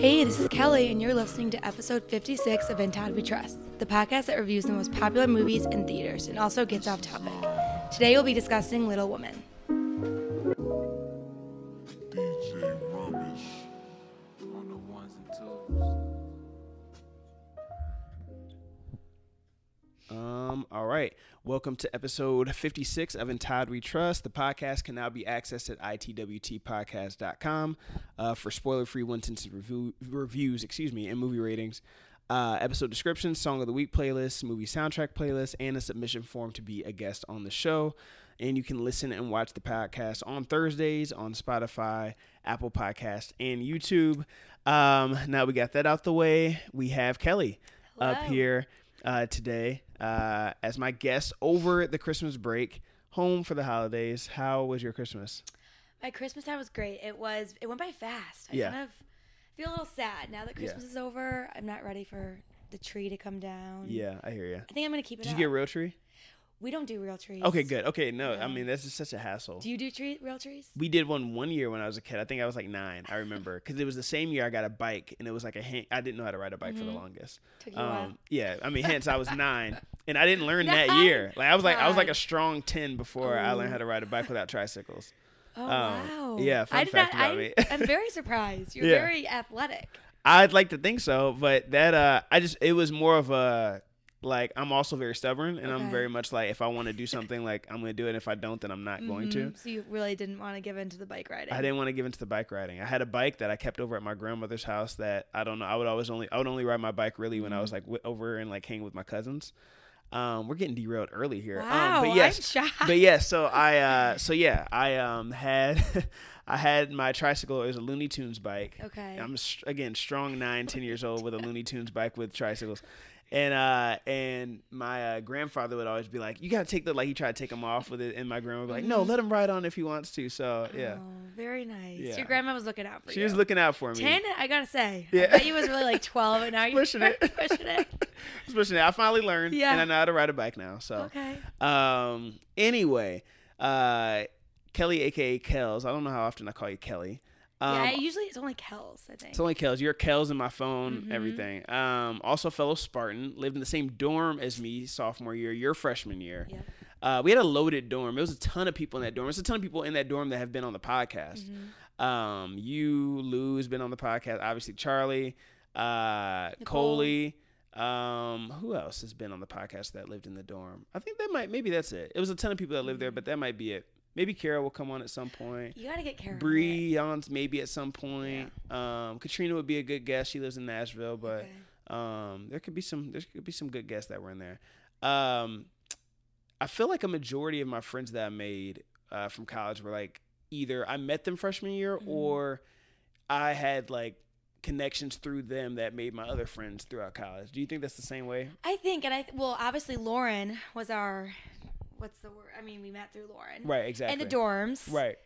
Hey, this is Kelly, and you're listening to episode 56 of In Todd We Trust, the podcast that reviews the most popular movies in theaters and also gets off topic. Today we'll be discussing Little Women. Welcome to episode 56 of In We Trust. The podcast can now be accessed at itwtpodcast.com uh, for spoiler-free one-sentence review, reviews, excuse me, and movie ratings. Uh, episode descriptions, song of the week playlist, movie soundtrack playlist, and a submission form to be a guest on the show. And you can listen and watch the podcast on Thursdays on Spotify, Apple Podcast, and YouTube. Um, now we got that out the way. We have Kelly up here uh, today uh, as my guest over the Christmas break, home for the holidays. How was your Christmas? My Christmas time was great. It was. It went by fast. I Yeah. kind of feel a little sad now that Yeah. Christmas is over. I'm not ready for the tree to come down. Yeah, I hear you. I think I'm gonna keep it. Did you get a real tree? We don't do real trees. Okay, good. Okay, no, Yeah. I mean that's just such a hassle. Do you do tree real trees? we did one one year when I was a kid. I think I was like nine. I remember because it was the same year I got a bike, and it was like a hand. I didn't know how to ride a bike for the longest. Took you a while. Um, yeah, I mean, hence I was nine, and I didn't learn that year. Like I was like I was like a strong ten before I learned how to ride a bike without tricycles. Oh um, wow. yeah, fun I did fact not, about I, me. I'm very surprised. You're Yeah. very athletic. I'd like to think so, but that uh, I just it was more of a like I'm also very stubborn, and I'm very much like if I want to do something, like I'm gonna do it. If I don't, then I'm not going to. Mhm. So you really didn't want to give in to the bike riding. I didn't want to give into the bike riding. I had a bike that I kept over at my grandmother's house. That I don't know. I would always only I would only ride my bike really when I Mm-hmm. was like w- over and like hanging with my cousins. Um, we're getting derailed early here. Wow, um, but yes, but yes. So I uh, so yeah, I um had I had my tricycle. It was a Looney Tunes bike. Okay. I'm again strong nine, ten years old with a Looney Tunes bike with tricycles. And uh and my uh, grandfather would always be like, "You gotta take the like." He tried to take him off with it, and my grandma would be like, "No, let him ride on if he wants to." So yeah, Oh, very nice. Yeah. Your grandma was looking out for she you. She was looking out for me. Ten, I gotta say. Yeah. I bet you was really like twelve, and now you're Pushing it. pushing it. Pushing it. I finally learned, Yeah. and I know how to ride a bike now. So, Okay. um, anyway, uh, Kelly, aka Kels. I don't know how often I call you Kelly. Um, yeah, usually it's only Kells, I think. it's only Kels. You're Kels in my phone, Mm-hmm. everything. Um, also fellow Spartan, lived in the same dorm as me sophomore year, your freshman year. Yep. Uh, we had a loaded dorm. There was a ton of people in that dorm. There's a ton of people in that dorm that have been on the podcast. Mm-hmm. Um, you, Lou's been on the podcast. Obviously, Charlie, uh, Nicole. Coley. Um, who else has been on the podcast that lived in the dorm? I think that might maybe that's it. It was a ton of people that lived there, but that might be it. Maybe Kara will come on at some point. You gotta get Karen. Bree on maybe at some point. Um, Katrina would be a good guest. She lives in Nashville, but Okay. um, there could be some there could be some good guests that were in there. Um, I feel like a majority of my friends that I made uh, from college were like either I met them freshman year Mm-hmm. or I had like connections through them that made my other friends throughout college. Do you think that's the same way? I think, and I well, obviously Lauren was our. What's the word? I mean, we met through Lauren. Right, exactly. In the dorms. Right,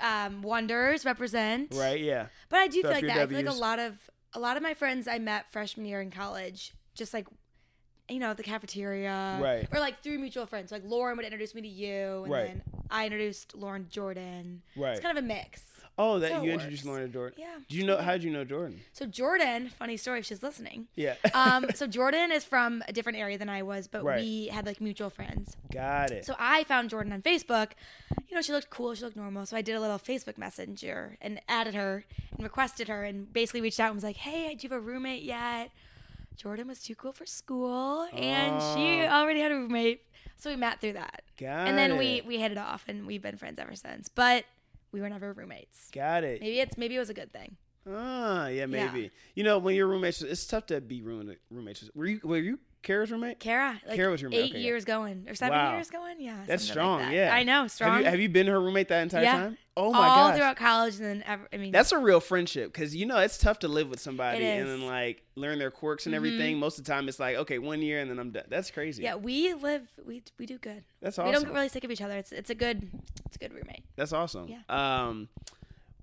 Um, wonders represent. right, yeah. But I do feel like that. I feel like a lot of a lot of my friends I met freshman year in college, just like you know, the cafeteria. Right. Or like through mutual friends. Like Lauren would introduce me to you and Right. then I introduced Lauren Jordan. Right. It's kind of a mix. Oh, that So you introduced. Lauren to Jordan. Yeah. Do you know how did you know Jordan? So Jordan, funny story if she's listening. Yeah. Um, so Jordan is from a different area than I was, but Right. we had like mutual friends. Got it. So I found Jordan on Facebook. You know, she looked cool, she looked normal. So I did a little Facebook messenger and added her and requested her and basically reached out and was like, Hey, do you have a roommate yet? Jordan was too cool for school and she Oh. already had a roommate. So we met through that. Got and then it. we we hit it off and we've been friends ever since. But we were never roommates. Got it. Maybe it's maybe it was a good thing. Ah, yeah, maybe. You know, when you're roommates, it's tough to be room- roommates. Were you were you Kara's roommate? Kara, like Kara was your roommate, eight okay, yeah. years going or seven Wow. years going. Yeah, That's something like strong. that. yeah, I know, strong. Have you, have you been her roommate that entire Yeah. time? Oh my god. all gosh, throughout college and then ever. I mean, that's a real friendship because you know it's tough to live with somebody and. Mm-hmm. then like learn their quirks and everything. Most of the time, it's like okay, one year and then I'm done. That's crazy. yeah. We live. We we do good. that's awesome. We don't get really sick of each other. It's it's a good it's a good roommate. That's awesome. Yeah. Um,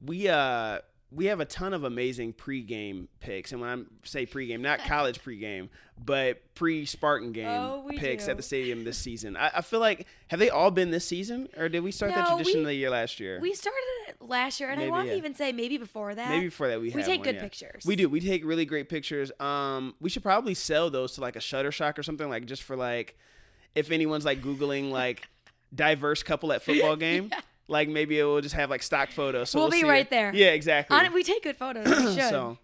we uh we have a ton of amazing pregame picks, and when I say pregame, not college pregame, but pre-Spartan game Oh, picks do. at the stadium this season. I, I feel like have they all been this season, or did we start that tradition we- the year last year? We started it last year, and I Maybe, want yeah. to even say maybe before that. Maybe before that we we take one, good yeah. pictures. We do. We take really great pictures. Um, we should probably sell those to like a Shutterstock or something, like just for like, if anyone's like googling like diverse couple at football game, like maybe it will just have like stock photos. So We'll we'll, be right it. there. Yeah, exactly. On it, we take good photos. We should. so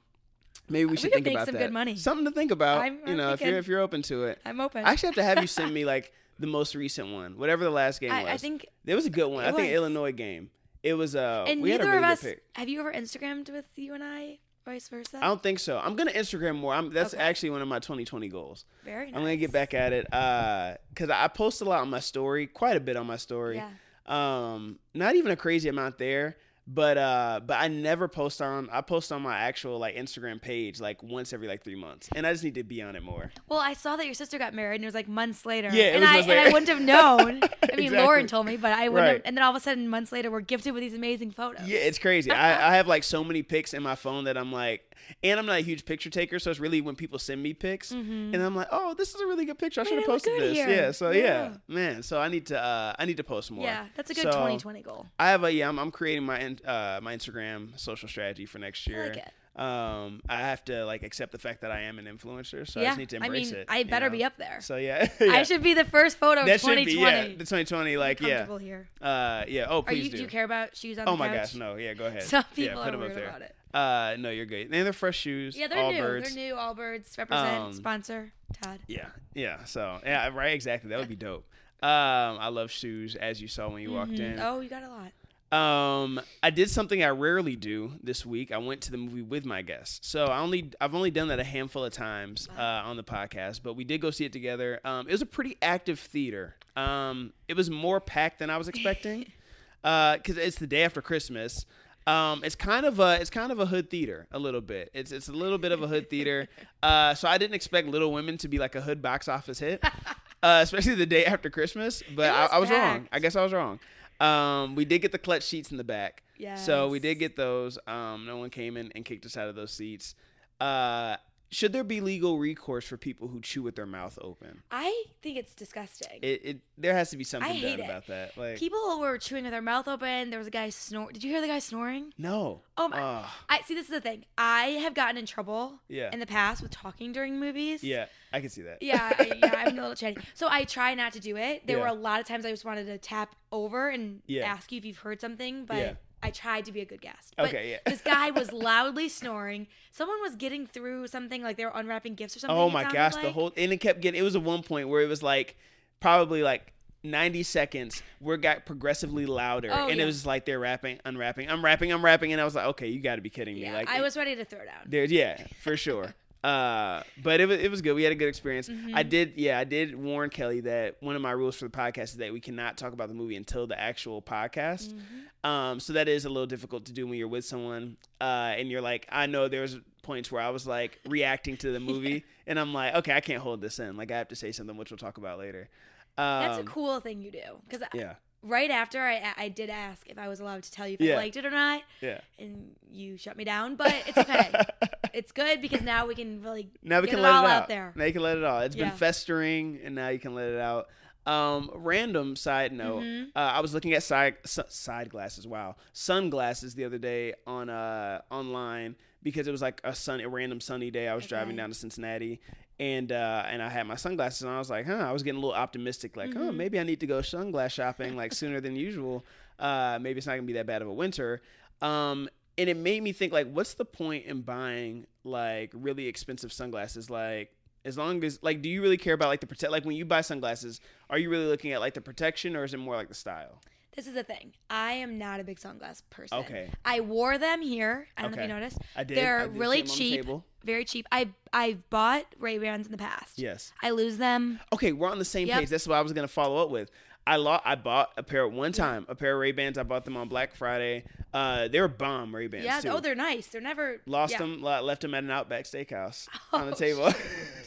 maybe we We should could think make about some that. good money. Something to think about. I'm- you I'm know, if you're if you're open to it. I'm open. I actually have to have you send me like the most recent one, whatever the last game I, was. I think. there was a good one. I think was. Illinois game. It was uh And we had a really of us. pick. Have you ever Instagrammed with you and I? Vice versa. I don't think so. I'm gonna Instagram more. I'm, that's Okay. actually one of my 2020 goals. Very nice. I'm gonna get back at it because I post a lot on my story, quite a bit on my story. Yeah. Um, not even a crazy amount there, but uh, but I never post on. I post on my actual like Instagram page like once every like three months, and I just need to be on it more. Well, I saw that your sister got married, and it was like months later. Yeah, it and I months and I wouldn't have known. I mean, Exactly. Lauren told me, but I wouldn't. Right. Have, and then all of a sudden, months later, we're gifted with these amazing photos. Yeah, it's crazy. I, I have like so many pics in my phone that I'm like, and I'm not a huge picture taker, so it's really when people send me pics, and I'm like, oh, this is a really good picture. I should have posted this. here. Yeah, so yeah. Yeah. man. So I need to uh, I need to post more. Yeah, that's a good So, 2020 goal. I have a yeah. I'm, I'm creating my in- uh, my Instagram social strategy for next year. like it. Um, I have to like accept the fact that I am an influencer, so I just need to I embrace mean, it. I you better know? be up there. So yeah, I should be the first photo of that should be yeah. The 2020, like yeah, Comfortable here. uh, yeah. Oh, Are please you, do. do you care about shoes on oh the my couch? gosh, no. Yeah, go ahead. Some yeah, people put are them up there. about it. Uh, no, you're good. And they're fresh shoes. Yeah, they're all new. birds. They're new. Allbirds represent Um, sponsor Todd. Yeah, yeah. So yeah, right. Exactly. That would be dope. Um, I love shoes, as you saw when you walked in. Oh, you got a lot. Um, I did something I rarely do this week. I went to the movie with my guests. So I only I've only done that a handful of times uh, on the podcast, but we did go see it together. Um, it was a pretty active theater. Um, it was more packed than I was expecting. Uh, cause it's the day after Christmas. Um, it's kind of a it's kind of a hood theater a little bit. It's it's a little bit of a hood theater. Uh, so I didn't expect Little Women to be like a hood box office hit, uh, especially the day after Christmas. But It I, was I was wrong. I guess I was wrong. Um, we did get the clutch seats in the back. Yeah. So we did get those. Um, no one came in and kicked us out of those seats. Uh, should there be legal recourse for people who chew with their mouth open? I think it's disgusting. It, it there has to be something I hate done it. about that. Like People were chewing with their mouth open. There was a guy snore. Did you hear the guy snoring? no. Oh my! Ugh. I see. This is the thing. I have gotten in trouble. Yeah. In the past with talking during movies. yeah, I can see that. Yeah, I, yeah, I'm a little chatty. So I try not to do it. There Yeah. were a lot of times I just wanted to tap over and Yeah. ask you if you've heard something, but Yeah. I tried to be a good guest. But Okay, yeah. this guy was loudly snoring. Someone was getting through something like they were unwrapping gifts or something. Oh my gosh, the whole and it kept getting. It was at one point where it was like probably like. 90 seconds where it got progressively louder Oh, and yeah. it was like they're rapping unwrapping i'm rapping i'm rapping and i was like okay you got to be kidding me Yeah, like I was ready to throw down. There's yeah, for sure. Uh, but it was it was good. We had a good experience. Mm-hmm. I did yeah, I did warn Kelly that one of my rules for the podcast is that we cannot talk about the movie until the actual podcast. Mm-hmm. Um, so that is a little difficult to do when you're with someone, uh, and you're like, I know there's points where I was like reacting to the movie, and I'm like, okay, I can't hold this in. Like I have to say something, which we'll talk about later. Um, That's a cool thing you do because Yeah, right after I, I did ask if I was allowed to tell you if Yeah. I liked it or not, yeah. and you shut me down. But it's okay. it's good because now we can really Now we get can it let all it out out. there. Now you can let it out. It's Yeah. been festering, and now you can let it out. Um, random side note: Mm-hmm. uh, I was looking at side su- side glasses. Wow, sunglasses the other day on uh online because it was like a sun a random sunny day. I was driving down to Cincinnati. And uh, and I had my sunglasses on. I was like, huh. I was getting a little optimistic, like, oh, Mm-hmm. maybe I need to go sunglass shopping like sooner than usual. Uh, maybe it's not gonna be that bad of a winter. Um, and it made me think like what's the point in buying like really expensive sunglasses like as long as like do you really care about like the protect like when you buy sunglasses are you really looking at like the protection or is it more like the style This is the thing. I am not a big sunglass person. Okay. I wore them here. I don't know if you noticed. I did. They're I did really the cheap. table. Very cheap. I I've bought Ray Bans in the past. yes I lose them. okay we're on the same Yep. page that's what i was gonna follow up with I lo- I bought a pair one time, a pair of Ray Bans. I bought them on Black Friday. Uh, they were bomb Ray Bans yeah. too. Oh, they're nice. They're never Lost yeah. them, left them at an Outback Steakhouse on the Oh, table.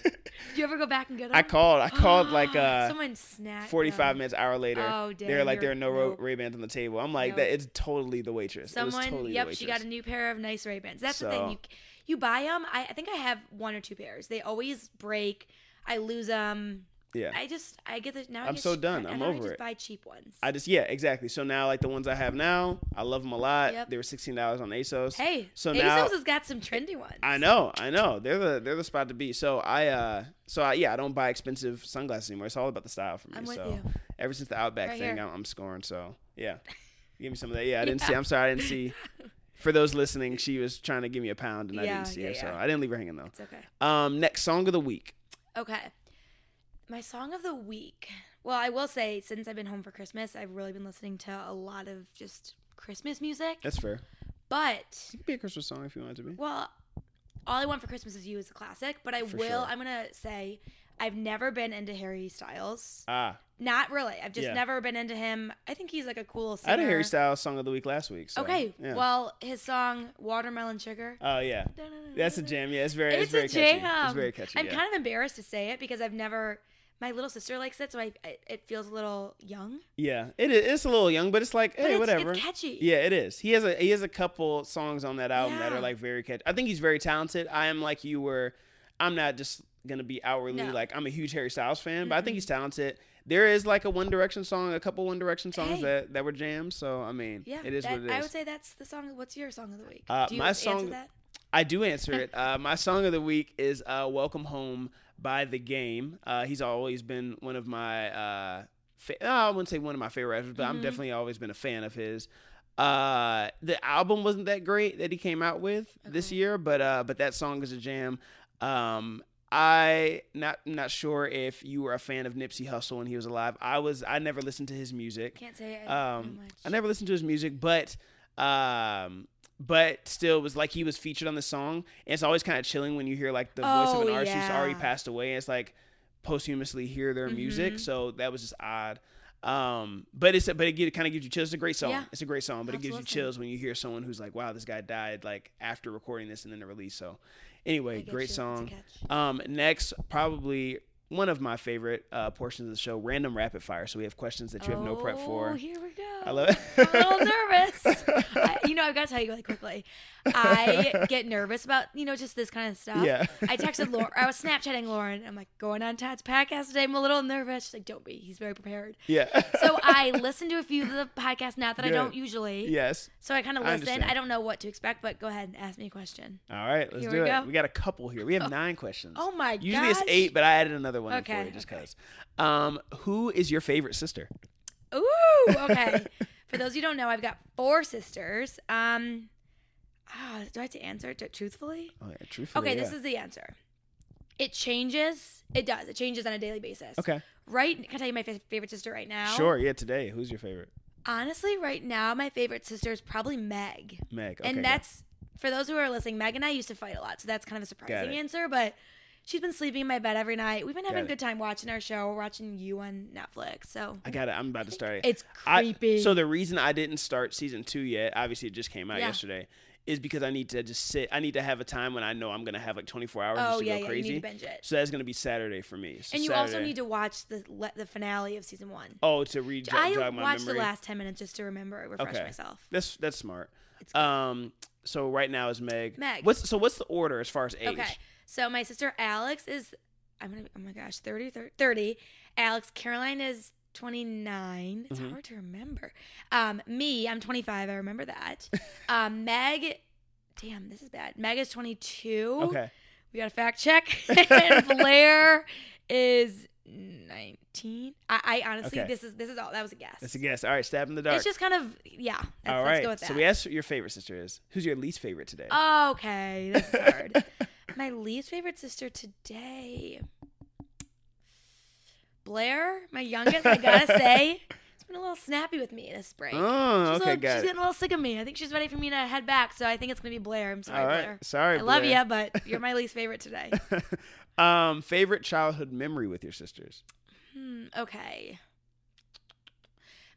Did you ever go back and get them? I called. I called like uh, someone snapped. 45 minutes, hour later. Oh, They're like, there are no nope. Ray Bans on the table. I'm like, Nope. that it's totally the waitress. Someone. totally yep. the She got a new pair of nice Ray Bans. That's the thing. You you buy them. I, I think I have one or two pairs. They always break. I lose them. Yeah. I just I get the now. I I'm get so done. I'm know I over just it. Buy cheap ones. I just yeah, exactly. So now like the ones I have now, I love them a lot. Yep. They were sixteen dollars on ASOS. hey, so ASOS now has got some trendy ones. I know, I know. They're the they're the spot to be. So I uh so I yeah, I don't buy expensive sunglasses anymore. It's all about the style for me. I'm with so you. ever since the Outback Right thing. I'm, I'm scoring. So yeah, give me some of that. Yeah, I didn't Yeah. see. I'm sorry, I didn't see. For those listening, she was trying to give me a pound, and I didn't see yeah, her, so. I didn't leave her hanging though. It's okay. Um, next song of the week. Okay. My song of the week. Well, I will say, since I've been home for Christmas, I've really been listening to a lot of just Christmas music. That's fair. But, It could be a Christmas song if you want it to be. well, All I Want for Christmas is You is a classic. But I For will, sure. I'm going to say, I've never been into Harry Styles. Ah, Not really. I've just Yeah. never been into him. I think he's like a cool I had a Harry Styles song of the week last week. So, Okay. yeah. Well, his song, Watermelon Sugar. Oh yeah, that's a jam. Yeah, it's very it's, It's, very a catchy. jam. It's very catchy. I'm yeah. kind of embarrassed to say it because I've never. My little sister likes it, so I it, it feels a little young. Yeah, it is. It's a little young, but it's like, hey, it's, whatever. it's catchy. Yeah, it is. He has a he has a couple songs on that album that are like very catchy. I think he's very talented. I am like you were. I'm not just gonna be outwardly No. like I'm a huge Harry Styles fan, but I think he's talented. There is like a One Direction song, a couple One Direction songs Hey. that that were jams. So I mean, Yeah, it is that- what it is. I would say that's the song. What's your song of the week? Uh, my answer song- that? I do answer it. Uh, my song of the week is uh, "Welcome Home" by The Game. Uh, he's always been one of my. Uh, fa- uh, I wouldn't say one of my favorite rappers, but I'm Mhm. definitely always been a fan of his. Uh, the album wasn't that great that he came out with this year, but uh, but that song is a jam. Um, I not not sure if you were a fan of Nipsey Hussle when he was alive. I was. I never listened to his music. Can't say I Um. I never listened to his music, but um, but still was like he was featured on the song. And it's always kind of chilling when you hear like the voice of an Oh, artist who's already passed away. And it's like posthumously hear their music, Mhm. so that was just odd. Um, but it's but it, it kind of gives you chills. It's a great song. Yeah. It's a great song, but it gives you chills when you hear someone who's like, "Wow, this guy died!" Like after recording this and then the release. So, anyway, great you. Song. Um, next, probably one of my favorite uh, portions of the show, random rapid fire. So we have questions that you have no prep Oh, for. here we go. I love it. I'm a little nervous. I, you know, I've got to tell you really quickly. I get nervous about you know just this kind of stuff. Yeah. I texted Lauren. I was Snapchatting Lauren. I'm like going on Todd's podcast today. I'm a little nervous. She's like, "Don't be. He's very prepared." Yeah. So I listened to a few of the podcasts. Not that I don't usually. yes. So I kind of I I don't know what to expect, but go ahead and ask me a question. All right, let's Here do we it. go. We got a couple here. We have nine questions. Oh my Usually it's eight, but I added another one in for Okay, you just okay. because. Um, who is your favorite sister? Ooh, okay. For those who don't know, I've got four sisters. Um, ah, do I have to answer it truthfully? Oh, yeah, truthfully. Okay, this is the answer. It changes. It does. It changes on a daily basis. Okay. Right? Can I tell you my fa- favorite sister right now? Sure. Yeah. Today, who's your favorite? Honestly, right now, my favorite sister is probably Meg. Meg. Okay, and that's for those who are listening. Meg and I used to fight a lot, so that's kind of a surprising answer. But she's been sleeping in my bed every night. We've been having a good time watching our show. We're watching you on Netflix. So I got it. I'm about to start it. it's I- creepy. so the reason I didn't start season two yet, obviously it just came out Yeah. yesterday, is because I need to just sit. I need to have a time when I know I'm gonna have like 24 hours oh just to yeah, go yeah, crazy. you need to binge it. So that's gonna be Saturday for me. So and you also Saturday- need to watch the le- the finale of season one. Oh, to read I jog my watched memory. the last ten minutes just to remember, refresh Okay. myself. That's that's smart. It's good. Um. So right now is Meg. Meg. What's so what's the order as far as age? Okay, so my sister Alex is, I'm gonna, oh my gosh, 30, 30. Alex, Caroline is 29. It's Mhm. hard to remember. Um, me, I'm 25. I remember that. um, Meg, damn, this is bad. Meg is 22. Okay. We got a fact check. and Blair is 19. I, I honestly, Okay. this is this is all. That was a guess. That's a guess. All right. Stab in the dark. It's just kind of yeah. Let's, let's go with that. So we asked your favorite sister is. Who's your least favorite today? Okay, this is hard. My least favorite sister today. Blair, my youngest, I gotta say, has been a little snappy with me this break. oh, she's, okay, little, she's it. getting a little sick of me. I think she's ready for me to head back, so I think it's gonna be Blair. I'm sorry, right. Blair. Sorry, I love you, but you're my least favorite today. um, favorite childhood memory with your sisters? Hmm, okay.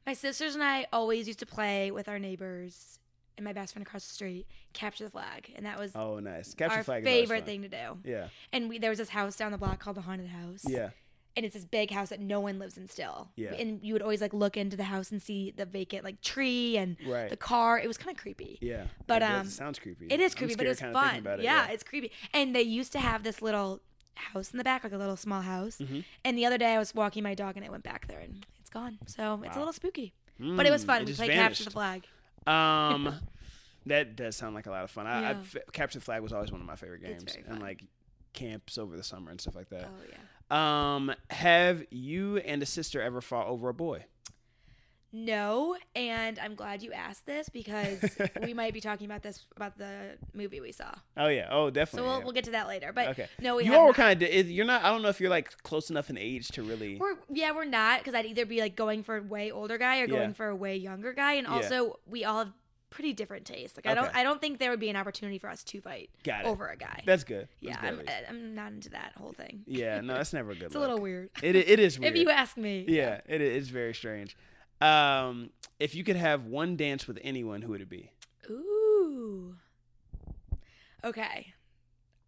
My sisters and I always used to play with our neighbors and my best friend across the street, capture the flag, and that was Oh, nice. Capture our flag. favorite thing to do. Yeah. And we, there was this house down the block called the Haunted House. Yeah. and it's this big house that no one lives in still. Yeah. And you would always like look into the house and see the vacant like tree and Right. the car. It was kind of creepy. Yeah. But, It um, It sounds creepy. It is creepy, but scared it's fun. about it, yeah, it's creepy. And they used to have this little house in the back, like a little small house. Mhm. And the other day I was walking my dog and I went back there and it's gone. So it's a little spooky. But it was Mm, fun. it we played capture the flag. Um, that does sound like a lot of fun. I, I Yeah. f- Capture the Flag was always one of my favorite games, and like camps over the summer and stuff like that. Oh yeah. Um, have you and a sister ever fought over a boy? No, and I'm glad you asked this because we might be talking about this about the movie we saw. Oh yeah, oh definitely. So we'll yeah. we'll get to that later. But okay. no, we you were kind of. You're not. I don't know if you're like close enough in age to really. We're yeah, we're not because I'd either be like going for a way older guy or Yeah. going for a way younger guy, and Yeah. also we all have pretty different tastes. Like I don't I don't think there would be an opportunity for us to fight over a guy. That's good. yeah, That's I'm, good at least. I'm not into that whole thing. yeah, no, that's never a good. It's a little weird. It it is weird. if you ask me. yeah, it is very strange. Um, if you could have one dance with anyone, who would it be? Ooh. Okay.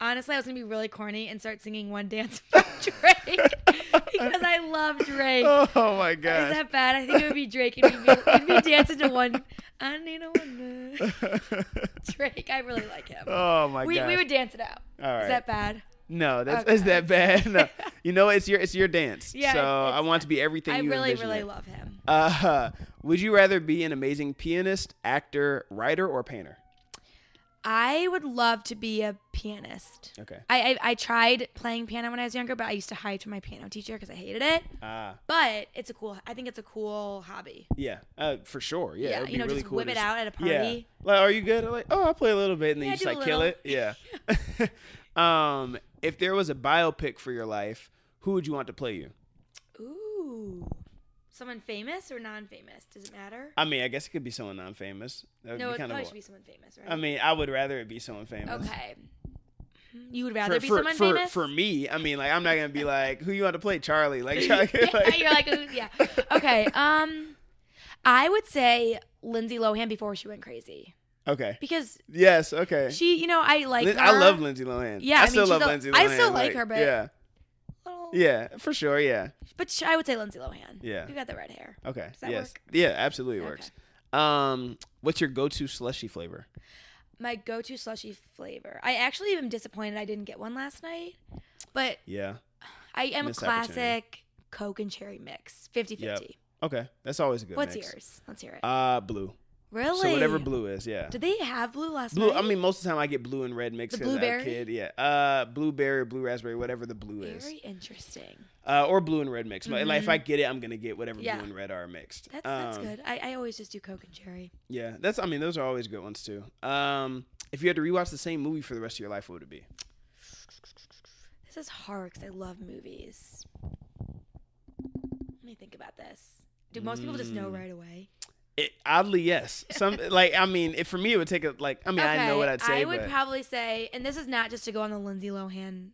Honestly, I was gonna be really corny and start singing "One Dance" from Drake because I love Drake. Oh my god! Is god. that bad? I think it would be Drake. and We'd be, we'd be dancing to one. I need a one. Drake. I really like him. oh my god! we, we would dance it out. All right. Is that bad? No, that's Okay. is that bad? No. You know, it's your it's your dance. Yeah, So I want to be everything I you really, really it. love him. Uh, would you rather be an amazing pianist, actor, writer, or painter? I would love to be a pianist. Okay. I, I, I tried playing piano when I was younger, but I used to hide from my piano teacher because I hated it. Ah, But it's a cool. I think it's a cool hobby. yeah, uh, for sure. Yeah, Yeah, you know, really just cool whip it out at a party. Yeah. Like, are you good? I'm like, oh, I'll play a little bit, and then Yeah, you just like kill it. Yeah. um, if there was a biopic for your life, who would you want to play you? Ooh, someone famous or non-famous? Does it matter? I mean, I guess it could be someone non-famous. That would no, be it kind probably of. should be someone famous, right? I mean, I would rather it be someone famous. okay. You would rather for, be for, someone for, famous? for me, I mean, like I'm not gonna be like, who you want to play, Charlie? Like, Charlie, like- you're like, yeah. Okay. Um, I would say Lindsay Lohan before she went crazy okay, because yes, okay. she, you know, I like. Lin- her. I love Lindsay Lohan. Yeah, I, I still love a- Lindsay Lohan. I still like her, but- yeah, Little- yeah, for sure, yeah, But sh- I would say Lindsay Lohan. Yeah. You got the red hair. okay, Does that yes, work? yeah, absolutely Okay. works. Um, what's your go-to slushy flavor? My go-to slushy flavor. I actually am disappointed I didn't get one last night, but Yeah, I am a classic Coke and cherry mix, 50-50. Yep. okay, that's always a good. One. What's mix. yours? Let's hear it. Uh, blue. Really? So whatever blue is, yeah. Did they have blue last Blue. night? I mean, most of the time I get blue and red mixed The blueberry? kid. Yeah. Uh, blueberry, blue raspberry, whatever the blue is. very interesting. Uh, or blue and red mix. But like, if. I get it, I'm gonna get whatever Yeah. blue and red are mixed. That's that's Um, good. I, I always just do Coke and cherry. Yeah, that's. I mean, those are always good ones too. Um, if you had to rewatch the same movie for the rest of your life, what would it be? This is hard because I love movies. Let me think about this. Do most people just know Mm. right away? It, oddly, yes. Some like I mean, if for me, it would take a like. I mean, I know what I'd say, I would but probably say, and this is not just to go on the Lindsay Lohan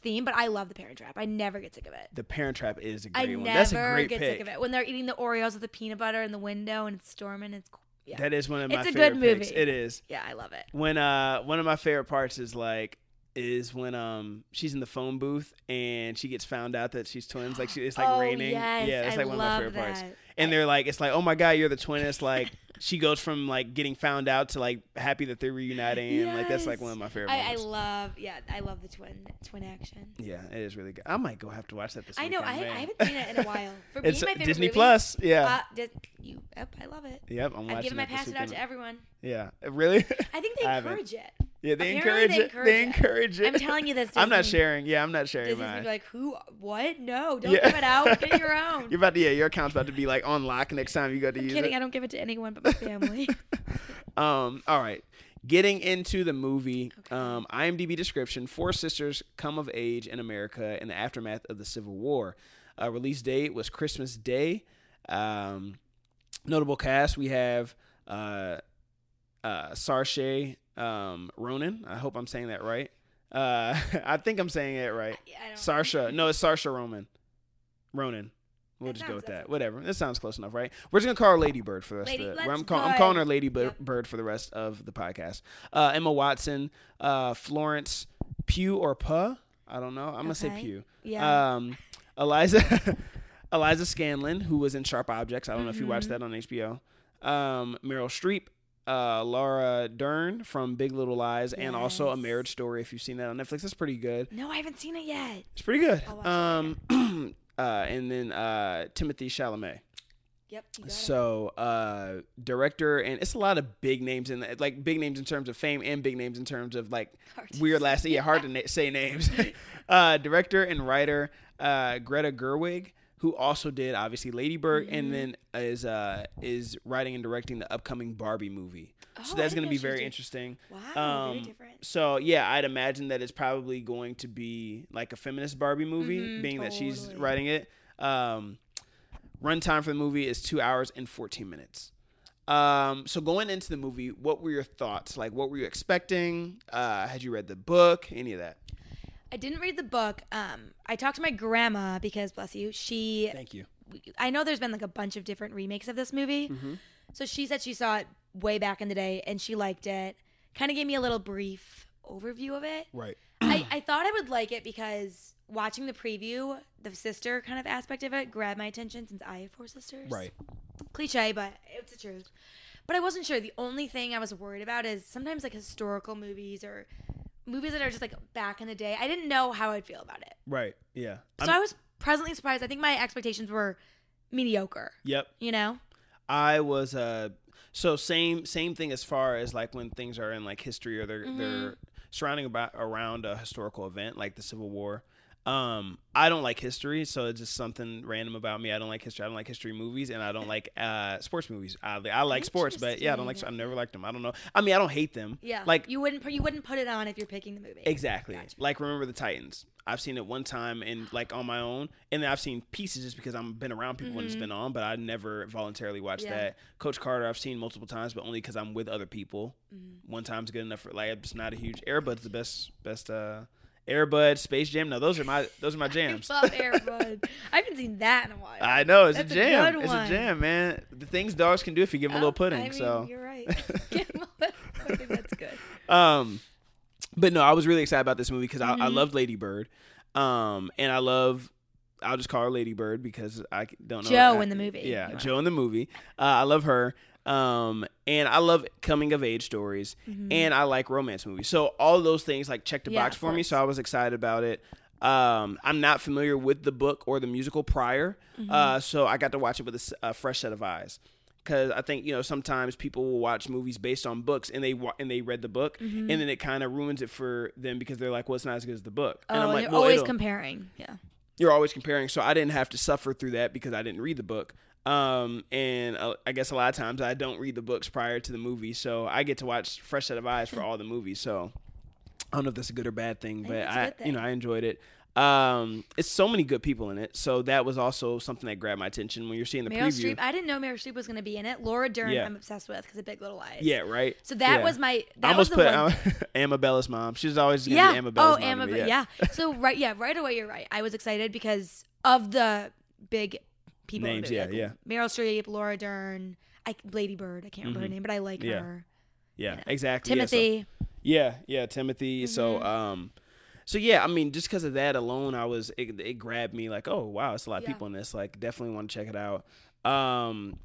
theme, but I love The Parent Trap. I never get sick of it. the Parent Trap is a great one. never That's a great get pick. sick of it when they're eating the Oreos with the peanut butter in the window and it's storming. It's yeah, That is one of my It's a favorite good picks. It is. yeah, I love it. when uh one of my favorite parts is like is when um she's in the phone booth and she gets found out that she's twins like she, it's like oh, raining Yes, yeah it's I like one of my favorite parts that. and they're like it's like oh my god you're the twin it's like she goes from like getting found out to like happy that they're reuniting and like that's like one of my favorite I, I love, yeah, I love the twin twin action. yeah it is really good I might go have to watch that this I know. I, weekend, I haven't seen it in a while. For me, it's my favorite Disney movie, Plus yeah Uh, Dis- you, yep, I love it. yep I'm watching I've given my it this pass it out to everyone. yeah really I think they I encourage it. Yeah they Apparently encourage they it they encourage it I'm telling you this. I'm not sharing yeah I'm not sharing Disney's mine gonna be like, who? What? No, don't Yeah. give it out. Get your own. You're about to yeah, your account's about to be like on lock next time you go to I'm use kidding. it. I don't give it to anyone but my family. um, all right. Getting into the movie, Okay. um, IMDb description: Four sisters come of age in America in the aftermath of the Civil War. Uh, release date was Christmas Day. Um, notable cast: we have uh, uh, Saoirse um, Ronan. I hope I'm saying that right. Uh, I think I'm saying it right. I. Sarsha. No, it's Sarsha Roman. Ronan. We'll That just go with that. Whatever. That sounds close enough, right? We're just gonna call her Lady Bird for the rest Lady- of the. I'm, call, I'm calling her Lady Bird, Yep. Bird for the rest of the podcast. Uh, Emma Watson, uh, Florence Pugh or Puh. I don't know. I'm gonna say Okay. Pugh. Yeah. Um, Eliza, Eliza Scanlen, who was in Sharp Objects. I don't know if you watched Mhm. that on HBO. Um, Meryl Streep, uh, Laura Dern from Big Little Lies, and also A Marriage Story. If you've seen that on Netflix, that's pretty good. No, I haven't seen it yet. It's pretty good. It Um, uh, and then uh, Timothy Chalamet. Yep. So, uh, director, and it's a lot of big names in that, like big names in terms of fame and big names in terms of like weird last. Yeah, hard to na- say names. uh, director and writer uh, Greta Gerwig, who also did obviously Lady Bird, Mm-hmm. and then is uh, is writing and directing the upcoming Barbie movie. Oh, so that's going to be very doing- interesting. Wow, very Um, different. So yeah, I'd imagine that it's probably going to be like a feminist Barbie movie, Mhm, being that she's writing it. Um, runtime for the movie is two hours and fourteen minutes. Um, so going into the movie, what were your thoughts? Like, what were you expecting? Uh, had you read the book? Any of that? I didn't read the book. Um, I talked to my grandma because, bless you, she. Thank you. I know there's been like a bunch of different remakes of this movie. Mm-hmm. So she said she saw it way back in the day and she liked it. Kind of gave me a little brief overview of it. Right. I, I thought I would like it because watching the preview, the sister kind of aspect of it grabbed my attention since I have four sisters. Right. Cliche, but it's the truth. But I wasn't sure. The only thing I was worried about is sometimes like historical movies or movies that are just like back in the day. I didn't know how I'd feel about it. Right. Yeah. So I was pleasantly surprised. I think my expectations were mediocre, yep. you know? I was uh so same same thing as far as like when things are in like history or they're Mm-hmm. they're surrounding about around a historical event like the Civil War. Um, I don't like history, so it's just something random about me. I don't like history. I don't like history movies, and I don't like uh, sports movies. I, I like sports, but yeah, I don't like. I've never liked them. I don't know. I mean, I don't hate them. Yeah. Like you wouldn't you wouldn't put it on if you're picking the movie. Exactly. Gotcha. Like remember the Titans. I've seen it one time and like on my own, and then I've seen pieces just because I've been around people when it's been on, but I never voluntarily watched Mm-hmm. Yeah. that. Coach Carter, I've seen multiple times, but only because I'm with other people. Mm-hmm. One time's good enough for like it's not a huge. Airbud's the best best. uh Airbud, Space Jam. No, those are my those are my I jams. love Airbud. I haven't seen that in a while. I know it's That's a a jam. good it's a jam, man. The things dogs can do if you give them a Oh, little pudding. I mean, so you're right. Give 'em a little- I think that's good. Um, but no, I was really excited about this movie because I, Mm-hmm. I love Lady Bird. Um, and I love. I'll just call her Lady Bird because I don't know Jo I- in the movie. Yeah, Jo in the movie. Uh, I love her. Um, and I love coming of age stories, and I like romance movies. So all those things like check the Mm-hmm. Yeah, box for me. So I was excited about it. Um, I'm not familiar with the book or the musical prior, Mm-hmm. uh, so I got to watch it with a fresh set of eyes. Because I think you know sometimes people will watch movies based on books and they wa- and they read the book Mm-hmm. and then it kind of ruins it for them because they're like, well, it's not as good as the book. Oh, and I'm like, you're well, always comparing. Yeah. you're always comparing. So I didn't have to suffer through that because I didn't read the book. Um, and uh, I guess a lot of times I don't read the books prior to the movie, so I get to watch fresh set of eyes for all the movies. So I don't know if that's a good or bad thing, but I, I, good you know. I enjoyed it. Um, it's so many good people in it, so that was also something that grabbed my attention when you're seeing the Meryl preview. Streep. I didn't know Meryl Streep was going to be in it. Laura Dern, Yeah. I'm obsessed with because of Big Little Lies. yeah, right. So that Yeah. was my. I That was almost the put one. Amabella's mom. She's always gonna yeah. be Amabella's oh, mom. to Amabella. Yeah. So right. Yeah. Right away, you're right. I was excited because of the big people. Names, yeah, like yeah. Meryl Streep, Laura Dern, I, Lady Bird. I can't remember her name, but I like Mm-hmm. Yeah. her. yeah, know. exactly. Yeah, so- Timothy. Yeah, yeah, Timothy. Mm-hmm. So, um, so yeah, I mean, just because of that alone, I was it, it grabbed me like, oh wow, it's a lot of Yeah. people in this. Like, definitely want to check it out. Um,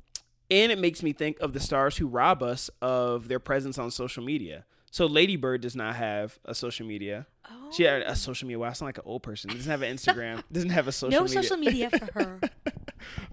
and it makes me think of the stars who rob us of their presence on social media. So, Lady Bird does not have a social media. Oh. She had a social media. Wow, I sound like an old person. Doesn't have an Instagram. doesn't have a social media. no media. social media for her.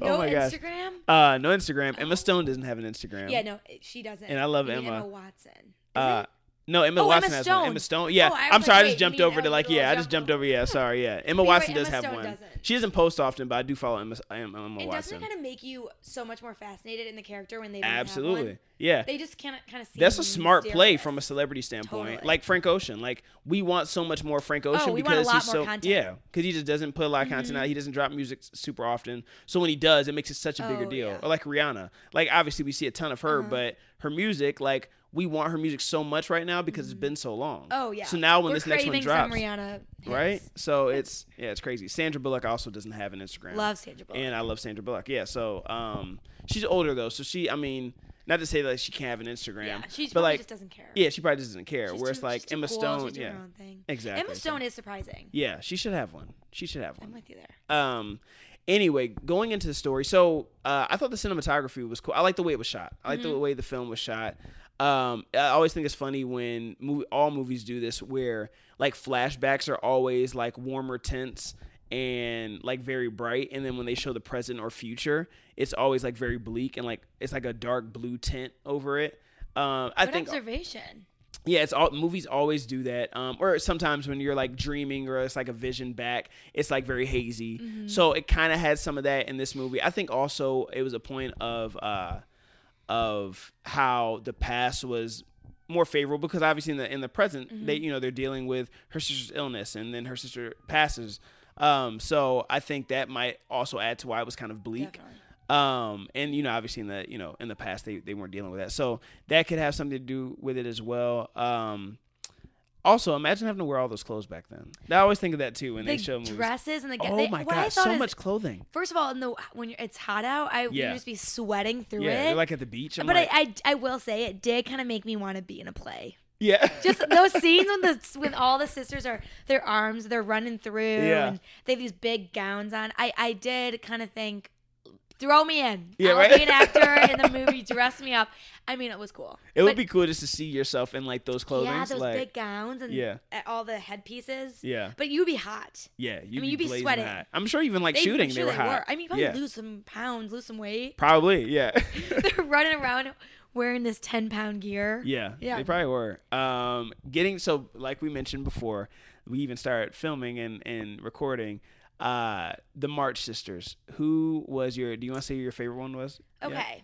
oh no my gosh. Instagram. Uh, no Instagram. Emma Stone doesn't have an Instagram. Yeah, no, she doesn't. And I love mean Emma. Emma Watson. Is Uh, it? No, Emma Oh, Emma Watson has one. Emma Stone. Yeah, Oh, I'm was sorry. like, I just jumped over to like, yeah, I just jumped over. Yeah, sorry. Yeah, Emma Watson right, does Emma have Stone one. doesn't. She doesn't post often, but I do follow Emma, Emma, Emma and doesn't Watson. kind of make you so much more fascinated in the character when they Absolutely. Yeah. They just kind of kind of see. That's a smart play from a celebrity standpoint. Totally. Like Frank Ocean. Like we want so much more Frank Ocean Oh, want a because he's so content. yeah, because he just doesn't put a lot of content out. He doesn't drop music super often. So when he does, it makes it such a bigger Oh, deal. yeah. Uh-huh. Or like Rihanna. Like obviously we see a ton of her, but her music, like we want her music so much right now because it's been so long. Oh yeah. So now when We're this next one drops, Rihanna hits. right? So it's yeah, it's crazy. Sandra Bullock also doesn't have an Instagram. Love Sandra Bullock. And I love Sandra Bullock. Yeah. So um, she's older though, so she. I mean, not to say that she can't have an Instagram. yeah, she's but probably like, just doesn't care. yeah, she probably just doesn't care. She's Whereas too- like Emma cool, Stone, she's doing yeah, her own thing. exactly. Emma Stone is surprising. Yeah, she should have one. She should have one. I'm with you there. Um. Anyway, going into the story, so uh, I thought the cinematography was cool. I like the way it was shot. I like the Mm-hmm. way the film was shot. Um, I always think it's funny when movie, all movies do this, where like flashbacks are always like warmer tints and like very bright, and then when they show the present or future, it's always like very bleak and like it's like a dark blue tint over it. Um, I Good think observation. yeah, it's all movies always do that. Um, or sometimes when you're like dreaming or it's like a vision back, it's like very hazy. Mm-hmm. So it kind of had some of that in this movie. I think also it was a point of uh, of how the past was more favorable because obviously in the in the present Mm-hmm. they you know they're dealing with her sister's illness and then her sister passes. Um, so I think that might also add to why it was kind of bleak. Um, and you know, obviously in the you know in the past they, they weren't dealing with that, so that could have something to do with it as well. Um, also, imagine having to wear all those clothes back then. I always think of that too when The they show movies. dresses and the oh they, my god, thought so is- much clothing. First of all, in the when you're, it's hot out, I Yeah. would just be sweating through Yeah, it. like at the beach. I'm but like, I, I I will say it did kind of make me want to be in a play. yeah, Just those scenes when the when all the sisters are their arms they're running through Yeah. and they have these big gowns on. I I did kind of think throw me in. Yeah, I'll right? be an actor in the movie. Dress me up. I mean, it was cool. it would be cool just to see yourself in like those clothing. Yeah, those like, big gowns and Yeah. all the headpieces. yeah, But you'd be hot. yeah. You'd mean, you'd be blazing sweating. hot. I'm sure even like They- shooting, I'm they sure were hot. I mean, probably yeah, lose some pounds, lose some weight. probably. Yeah, They're running around wearing this ten pound gear. Yeah, Yeah. they probably were. Um, getting so like we mentioned before, we even started filming and, and recording. Uh, the March Sisters. Who was your? Do you want to say who your favorite one was? Yeah. Okay,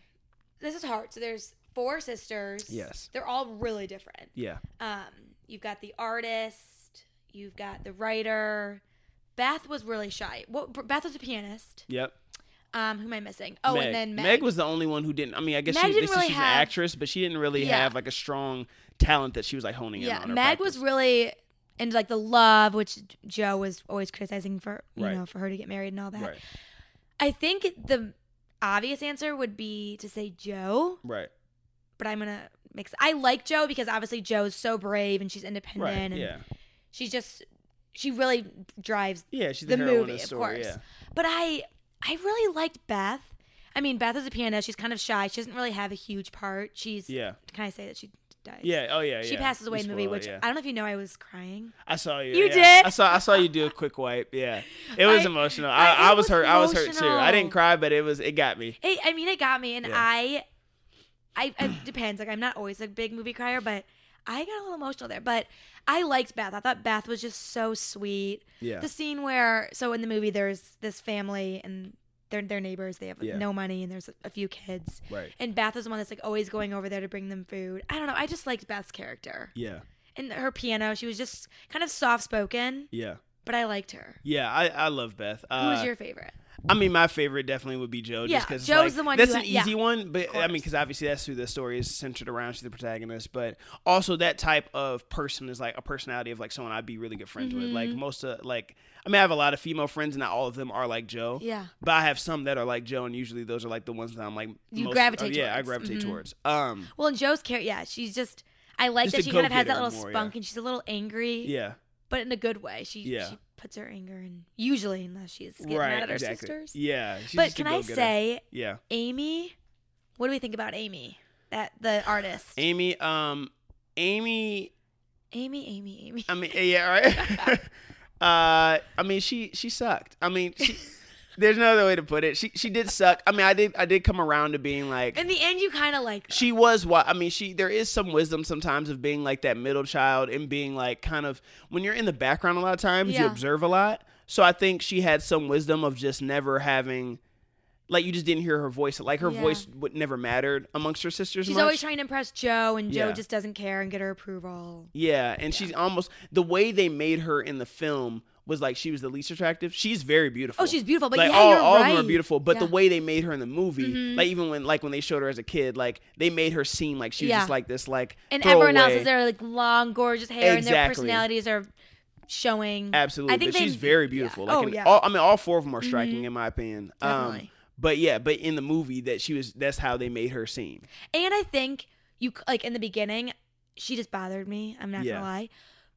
this is hard. So there's four sisters. Yes. They're all really different. Yeah. Um, you've got the artist. You've got the writer. Beth was really shy. What? Beth was a pianist. Yep. Um, who am I missing? Oh, Meg. and then Meg. Meg. was the only one who didn't. I mean, I guess Meg she, didn't really she's have- an actress, but she didn't really Yeah. have like a strong talent that she was like honing in yeah, on. or Meg was really into like the love, which Jo was always criticizing for you Right. know for her to get married and all that. right. I think the obvious answer would be to say Jo, Right. but I'm gonna mix. I like Jo because obviously Jo's so brave and she's independent Right. and Yeah. she's just she really drives Yeah. She's the the, movie, of story. course. Yeah. But I I really liked Beth. I mean, Beth is a pianist. She's kind of shy. She doesn't really have a huge part. She's Yeah. Can I say that she dies? Yeah. Oh yeah. She yeah. passes away You in the movie, which yeah. I don't know if you know. I was crying. I saw you. You yeah. did? I saw. I saw you do a quick wipe. Yeah, it was I- emotional. I- I, I, was was hurt. I was hurt too. I didn't cry, but it was. It got me. It, I mean, it got me, and. I, I, it depends. Like, I'm not always a big movie crier, but I got a little emotional there. But I liked Beth. I thought Beth was just so sweet. Yeah. The scene where, so in the movie, there's this family and they're their neighbors. They have Yeah. no money, and there's a, few kids. Right. And Beth is the one that's like always going over there to bring them food. I don't know. I just liked Beth's character Yeah. and her piano. She was just kind of soft spoken, Yeah. But I liked her. Yeah. I, I love Beth. Uh, Who was your favorite? I mean, my favorite definitely would be Jo. Yeah, just Jo's the one That's an ha- yeah, easy one, but I mean, because obviously that's who the story is centered around. She's the protagonist, but also that type of person is like a personality of like someone I'd be really good friends with. Like Mm-hmm. most of like, I mean, I have a lot of female friends, and not all of them are like Jo. Yeah. But I have some that are like Jo, and usually those are like the ones that I'm like You most- gravitate oh, yeah, I towards. gravitate Mhm. towards. Um, Well, and Jo's character, yeah, she's just. I like Just that she kind of has that little more, spunk, yeah. and she's a little angry, yeah, but in a good way. She Yeah. she puts her anger in usually, unless she's getting right, mad at her exactly. sisters. Yeah, she's but can I say, yeah, Amy? What do we think about Amy? That the artist, Amy, um, Amy Amy, Amy, Amy. I mean, yeah, right. uh, I mean, she she sucked. I mean, she. There's no other way to put it. She she did suck. I mean, I did I did come around to being like In the end, you kind of like. her. she was what I mean. She there is some wisdom sometimes of being like that middle child and being like kind of when you're in the background a lot of times you observe a lot. So I think she had some wisdom of just never having. Like you just didn't hear her voice. Like her Yeah. voice would never mattered amongst her sisters. She's much. always trying to impress Jo, and Jo Yeah. just doesn't care and get her approval. Yeah, and she's almost the way they made her in the film was like she was the least attractive. She's very beautiful. Oh, she's beautiful, but like yeah, all, you're all of them are beautiful. But the Yeah. Mm-hmm. way they made her in the movie, like even when like when they showed her as a kid, like they made her seem like she was Yeah. just like this like And everyone else is there like long, gorgeous hair, and their personalities are showing. Absolutely, I think but they- she's very beautiful. Oh Like in yeah. all, I mean, all four of them are striking in my opinion. Um, Definitely. but yeah, but in the movie, that she was that's how they made her seem. And I think you like in the beginning, she just bothered me. I'm not gonna lie,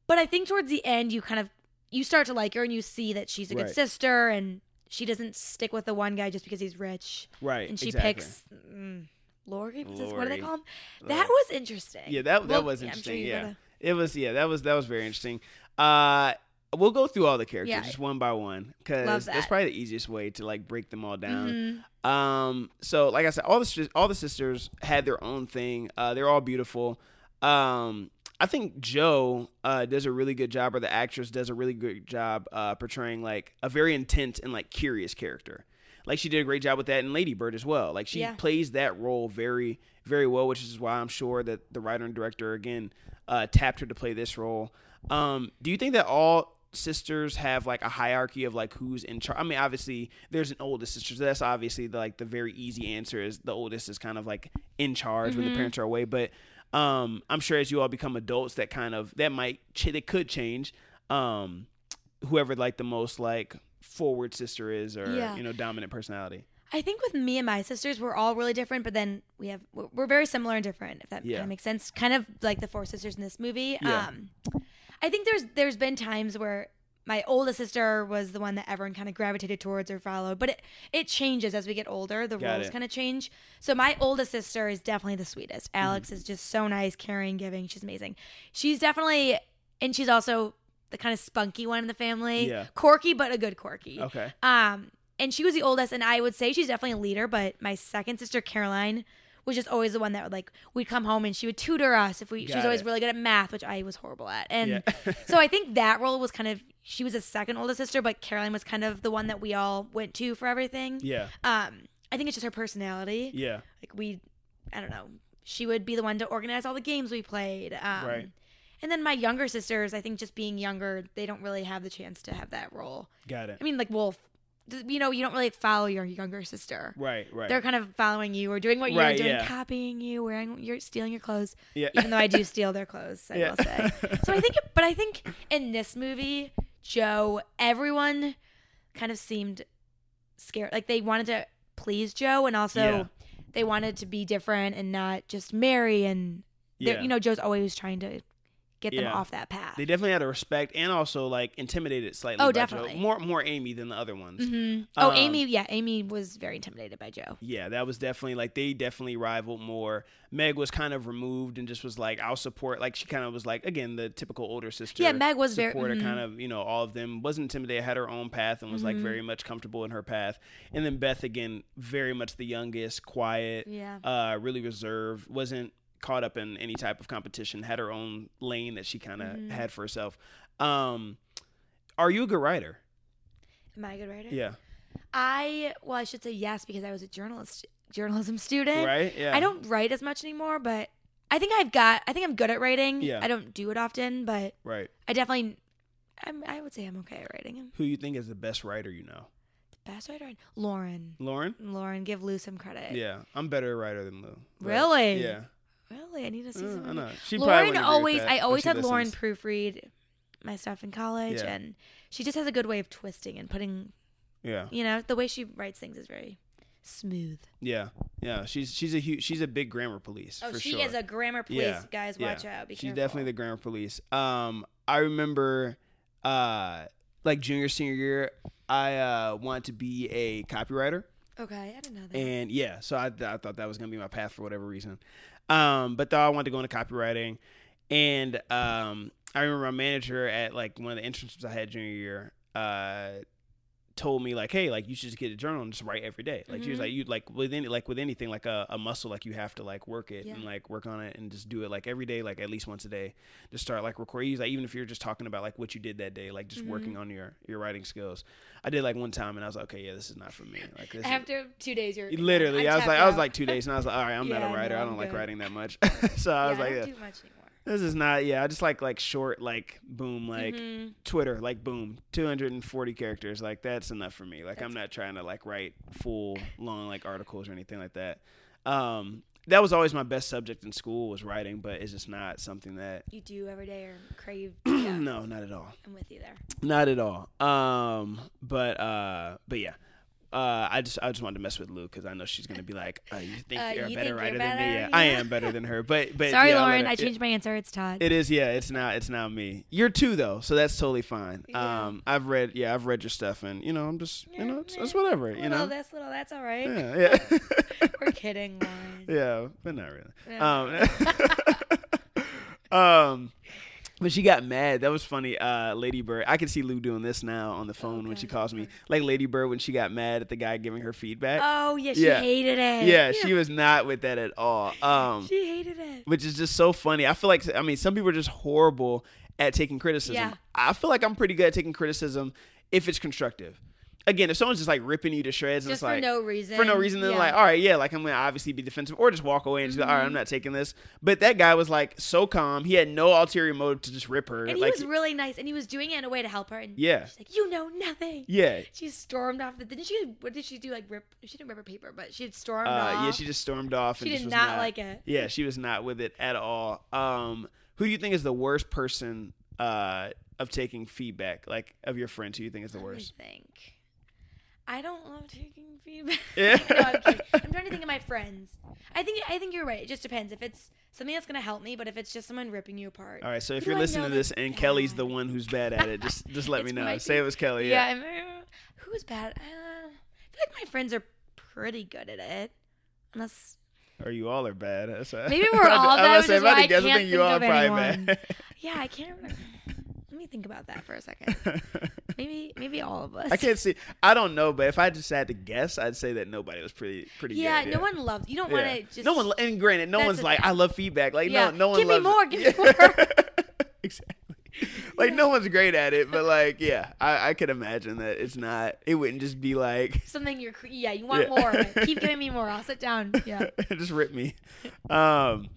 but I think towards the end, you kind of you start to like her, and you see that she's a good Right. sister, and she doesn't stick with the one guy just because he's rich, Right, and she exactly. picks mm, Laurie. His- What do they call him? That was interesting. Yeah, that that Well, was yeah, sure interesting. yeah, gotta- it was. Yeah, that was that was very interesting. Uh, we'll go through all the characters Yeah. just one by one because Love that's probably the easiest way to like break them all down. Mhm. Um, so like I said, all the all the sisters had their own thing. Uh, they're all beautiful. Um, I think Jo uh, does a really good job, or the actress does a really good job uh, portraying like a very intense and like curious character. Like she did a great job with that in Lady Bird as well. Like she Yeah. plays that role very, very well, which is why I'm sure that the writer and director again uh, tapped her to play this role. Um, do you think that all sisters have like a hierarchy of like who's in charge? I mean, obviously there's an oldest sister. So that's obviously the, like the very easy answer is the oldest is kind of like in charge when the parents are away. But um, I'm sure as you all become adults, that kind of that might ch- that could change. Um, whoever like the most like forward sister is or Yeah. you know dominant personality. I think with me and my sisters, we're all really different, but then we have we're, we're very similar and different. If that Yeah. kind of makes sense, kind of like the four sisters in this movie. Yeah. Um, I think there's there's been times where my oldest sister was the one that everyone kind of gravitated towards or followed, but it it changes as we get older. The Got roles kind of change. So my oldest sister is definitely the sweetest. Mm-hmm. Alex is just so nice, caring, giving. She's amazing. She's definitely, and she's also the kind of spunky one in the family. Yeah. Quirky, but a good quirky. Okay. Um, and she was the oldest, and I would say she's definitely a leader. But my second sister, Caroline, was just always the one that would like we'd come home and she would tutor us if we. she was always it. really good at math, which I was horrible at. And Yeah. so I think that role was kind of she was a second oldest sister, but Caroline was kind of the one that we all went to for everything. Yeah. Um, I think it's just her personality. Yeah. Like we, I don't know. She would be the one to organize all the games we played. Um, Right. And then my younger sisters, I think just being younger, they don't really have the chance to have that role. Got it. I mean, like Wolf, you know, you don't really follow your younger sister. Right. Right. They're kind of following you or doing what you're Right, doing, yeah. copying you, wearing, you're stealing your clothes. yeah. Even though I do steal their clothes, I Yeah. will say. So I think, but I think in this movie, Jo, everyone kind of seemed scared. Like they wanted to please Jo, and also Yeah. they wanted to be different and not just marry. And Yeah. you know, Jo's always trying to get them Yeah. off that path. They definitely had a respect and also like intimidated slightly. Oh, by Jo. definitely. More more Amy than the other ones. hmm Oh, Um, Amy, yeah, Amy was very intimidated by Jo. Yeah, that was definitely like they definitely rivaled more. Meg was kind of removed and just was like, I'll support. Like she kind of was like again the typical older sister. Yeah, Meg was very- supported mhm. kind of you know all of them. wasn't intimidated, had her own path and was like Mhm. very much comfortable in her path. And then Beth again, very much the youngest, quiet, Yeah. uh, really reserved, wasn't caught up in any type of competition. Had her own lane that she kind of Mhm. had for herself. Um, are you a good writer? Am I a good writer? Yeah. I well, I should say yes because I was a journalist journalism student. Right. Yeah. I don't write as much anymore, but I think I've got. I think I'm good at writing. Yeah. I don't do it often, but Right. I definitely. I'm, I would say I'm okay at writing. Who you think is the best writer you know? the best writer. Lauren. Lauren. Lauren, give Lou some credit. Yeah, I'm better a writer than Lou. Really? Yeah. Really, I need to see Uh, some. I know. She probably Lauren wouldn't agree with always. that, I always had Lauren proofread my stuff in college, Yeah. and she just has a good way of twisting and putting. Yeah, You know, the way she writes things is very smooth. yeah, yeah. She's she's a huge. She's a big grammar police. Oh, she sure. is a grammar police, Yeah, guys. yeah. Watch out. Be She's careful. definitely the grammar police. Um, I remember, uh, like junior senior year, I uh wanted to be a copywriter. Okay, I didn't know that. And yeah, so I, I thought that was gonna be my path for whatever reason. Um, but though I wanted to go into copywriting, and um, I remember my manager at like one of the internships I had junior year, uh, told me like, hey, like you should just get a journal and just write every day. Like she was Mhm. like, you like with any like with anything like a, a muscle, like you have to like work it Yeah. and like work on it and just do it like every day, like at least once a day. Just start like recording. Like even if you're just talking about like what you did that day, like just working Mm-hmm. on your your writing skills. I did like one time and I was like, okay, yeah, this is not for me. Like this is- After two days, you're Literally, I'm I was like, tapped I was like two days, and I was like, all right, I'm not a writer. no, I don't like writing that much. so I yeah, was like, I don't do much anymore. This is not. Yeah, I just like like short, like boom, like Mhm. Twitter, like boom, 240 characters. Like that's enough for me. Like I'm not trying to like write full long like articles or anything like that. Um, that was always my best subject in school was writing, but it's just not something that. you do every day or crave. no, not at all. I'm with you there. Not at all. Um, but uh, but yeah. Uh, I just I just wanted to mess with Lou because I know she's gonna be like, uh, "You think Uh, you're a you better think writer you're than me? better? Yeah, I am better than her." But but Sorry, yeah, Lauren. I it- changed my answer. It's Todd. It is, yeah. It's now it's now me. You're two though, so that's totally fine. Yeah. Um, I've read, yeah, I've read your stuff, and you know, I'm just, you know, it's, it's whatever, you know. this, little that's all right. Yeah, yeah. We're kidding, Lauren. Yeah, but not really. Yeah. Um, um, but she got mad. That was funny. Uh, Lady Bird. I can see Lou doing this now on the phone when she calls me. Like Lady Bird when she got mad at the guy giving her feedback. Oh yeah, she Yeah. hated it. yeah, she was not with that at all. Um, She hated it. which is just so funny. I feel like I mean some people are just horrible at taking criticism. Yeah. I feel like I'm pretty good at taking criticism if it's constructive. Again, if someone's just like ripping you to shreds and Just it's like for no reason. for no reason, then Yeah. like, all right, yeah, like I'm gonna obviously be defensive or just walk away and just be like, all right, I'm not taking this. But that guy was like so calm. He had no ulterior motive to just rip her. And he like, was really nice, and he was doing it in a way to help her. And Yeah. she's like, "You know nothing." yeah. She stormed off. The, didn't she? What did she do? Like rip? She didn't rip her paper, but she had stormed Uh, off. yeah, she just stormed off. She did was not like it. Yeah, she was not with it at all. Um, who do you think is the worst person uh, of taking feedback, like of your friends? Who you think is the worst? think. I don't love taking feedback. Yeah. no, I'm. I'm trying to think of my friends. I think I think you're right. It just depends. If it's something that's gonna help me, but if it's just someone ripping you apart. All right, so if you're listening to this and Kelly's the one who's bad at it, just just let me know. Say it was Kelly. Yeah. Yeah. I'm, who's bad? Uh, I feel like my friends are pretty good at it. Unless Or you all are bad. That's Maybe we're all I bad, say, if I had why to I guess, I think you all are probably anyone. bad. yeah, I can't remember. Let me think about that for a second. Maybe maybe all of us. I can't see. I don't know, but if I just had to guess, I'd say that nobody was pretty pretty Yeah, good. no one loves. You don't want to just. no one. And granted, no one's like. I love feedback. Like Yeah. no, no one Give me more, it. give me more. exactly. Like no one's great at it, but like yeah, I, I could imagine that it's not. It wouldn't just be like Something you're. Yeah, you want Yeah. more. Keep giving me more. I'll sit down. Yeah. just rip me. Um,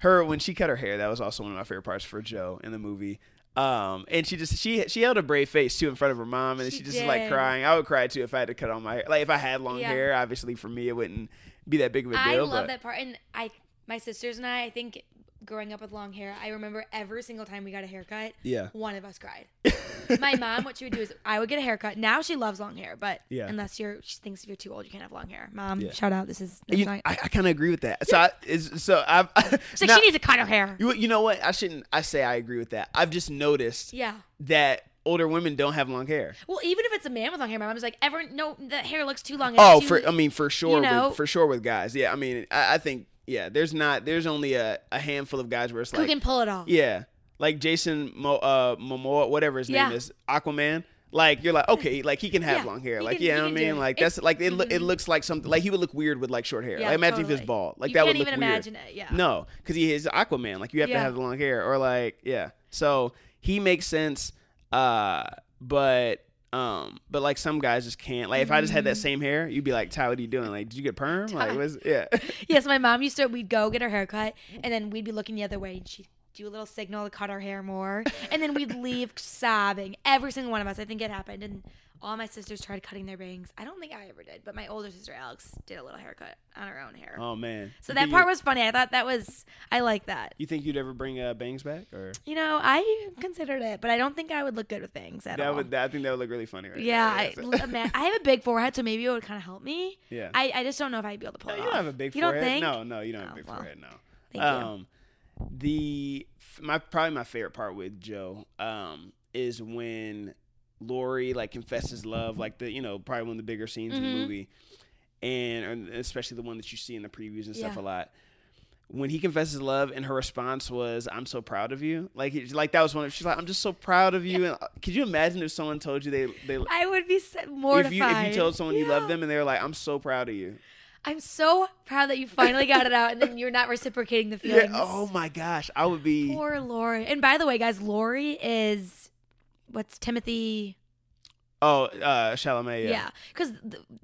her when she cut her hair, that was also one of my favorite parts for Jo in the movie. Um, and she just she she held a brave face too in front of her mom, and She she, just was like crying. I would cry too if I had to cut all my hair. Like if I had long Yeah. hair, obviously for me it wouldn't be that big of a deal. I love but that part, and I, my sisters and I, I think growing up with long hair, I remember every single time we got a haircut, yeah, one of us cried. my mom, what she would do is I would get a haircut. Now she loves long hair, but Yeah. unless you're, she thinks if you're too old, you can't have long hair. Mom, Yeah. shout out. This is You-. I, I kind of agree with that. So I, is so I've like, now- she needs to cut her hair. you, you know what? I shouldn't. I say I agree with that. I've just noticed Yeah. that older women don't have long hair. Well, even if it's a man with long hair, my mom's like, everyone, no, the hair looks too long. It's Oh, too- for I mean, for sure, know? with, for sure with guys. Yeah, I mean, I, I think yeah. There's not. There's only a, a handful of guys where it's like who can pull it off? yeah, like Jason Mo, uh, Momoa, whatever his Yeah. name is, Aquaman. Like you're like okay, like he can have Yeah, long hair. Like can- yeah, you know what I mean, like It's- that's like it. loo- It looks like something like he would look weird with like short hair. Yeah, like imagine if he totally. was bald. Like you that would look even weird. imagine it. Yeah. No, because he is Aquaman. Like you have to have the long hair, or like yeah. So he makes sense. Uh, but um, but like some guys just can't. Like if I just had that same hair, you'd be like, Ty, what are you doing? Like, did you get perm? Like, was yeah. Yes, my mom used to. We'd go get her hair cut, and then we'd be looking the other way, and she'd do a little signal to cut our hair more, and then we'd leave sobbing. Every single one of us. I think it happened, and all my sisters tried cutting their bangs. I don't think I ever did, but my older sister Alex did a little haircut on her own hair. oh man. so You that part you- was funny. I thought that was. I like that. You think you'd ever bring uh, bangs back, or You know, I considered it, but I don't think I would look good with bangs at that all. would? I think that would look really funny, right? yeah. I, I have a big forehead, so maybe it would kind of help me. yeah. I, I just don't know if I'd be able to pull No, it you off. don't have a big You forehead. don't think? No, no, you don't have a Oh, big well, forehead. No. Thank you. um, the my probably my favorite part with Jo um is when Laurie like confesses love, like the you know probably one of the bigger scenes in the Mhm. movie, and, and especially the one that you see in the previews and stuff Yeah. a lot. When he confesses love, and her response was, "I'm so proud of you." Like, he- like that was one. Of, she's like, "I'm just so proud of you." And uh, could you imagine if someone told you they they I would be mortified. if you if you told someone you love them and they were like, "I'm so proud of you." I'm so proud that you finally got it out, and then you're not reciprocating the Yeah. feelings. Oh my gosh, I would be. Poor Laurie. And by the way, guys, Laurie is what's Timothy? Oh, uh, Chalamet. Yeah. Yeah, because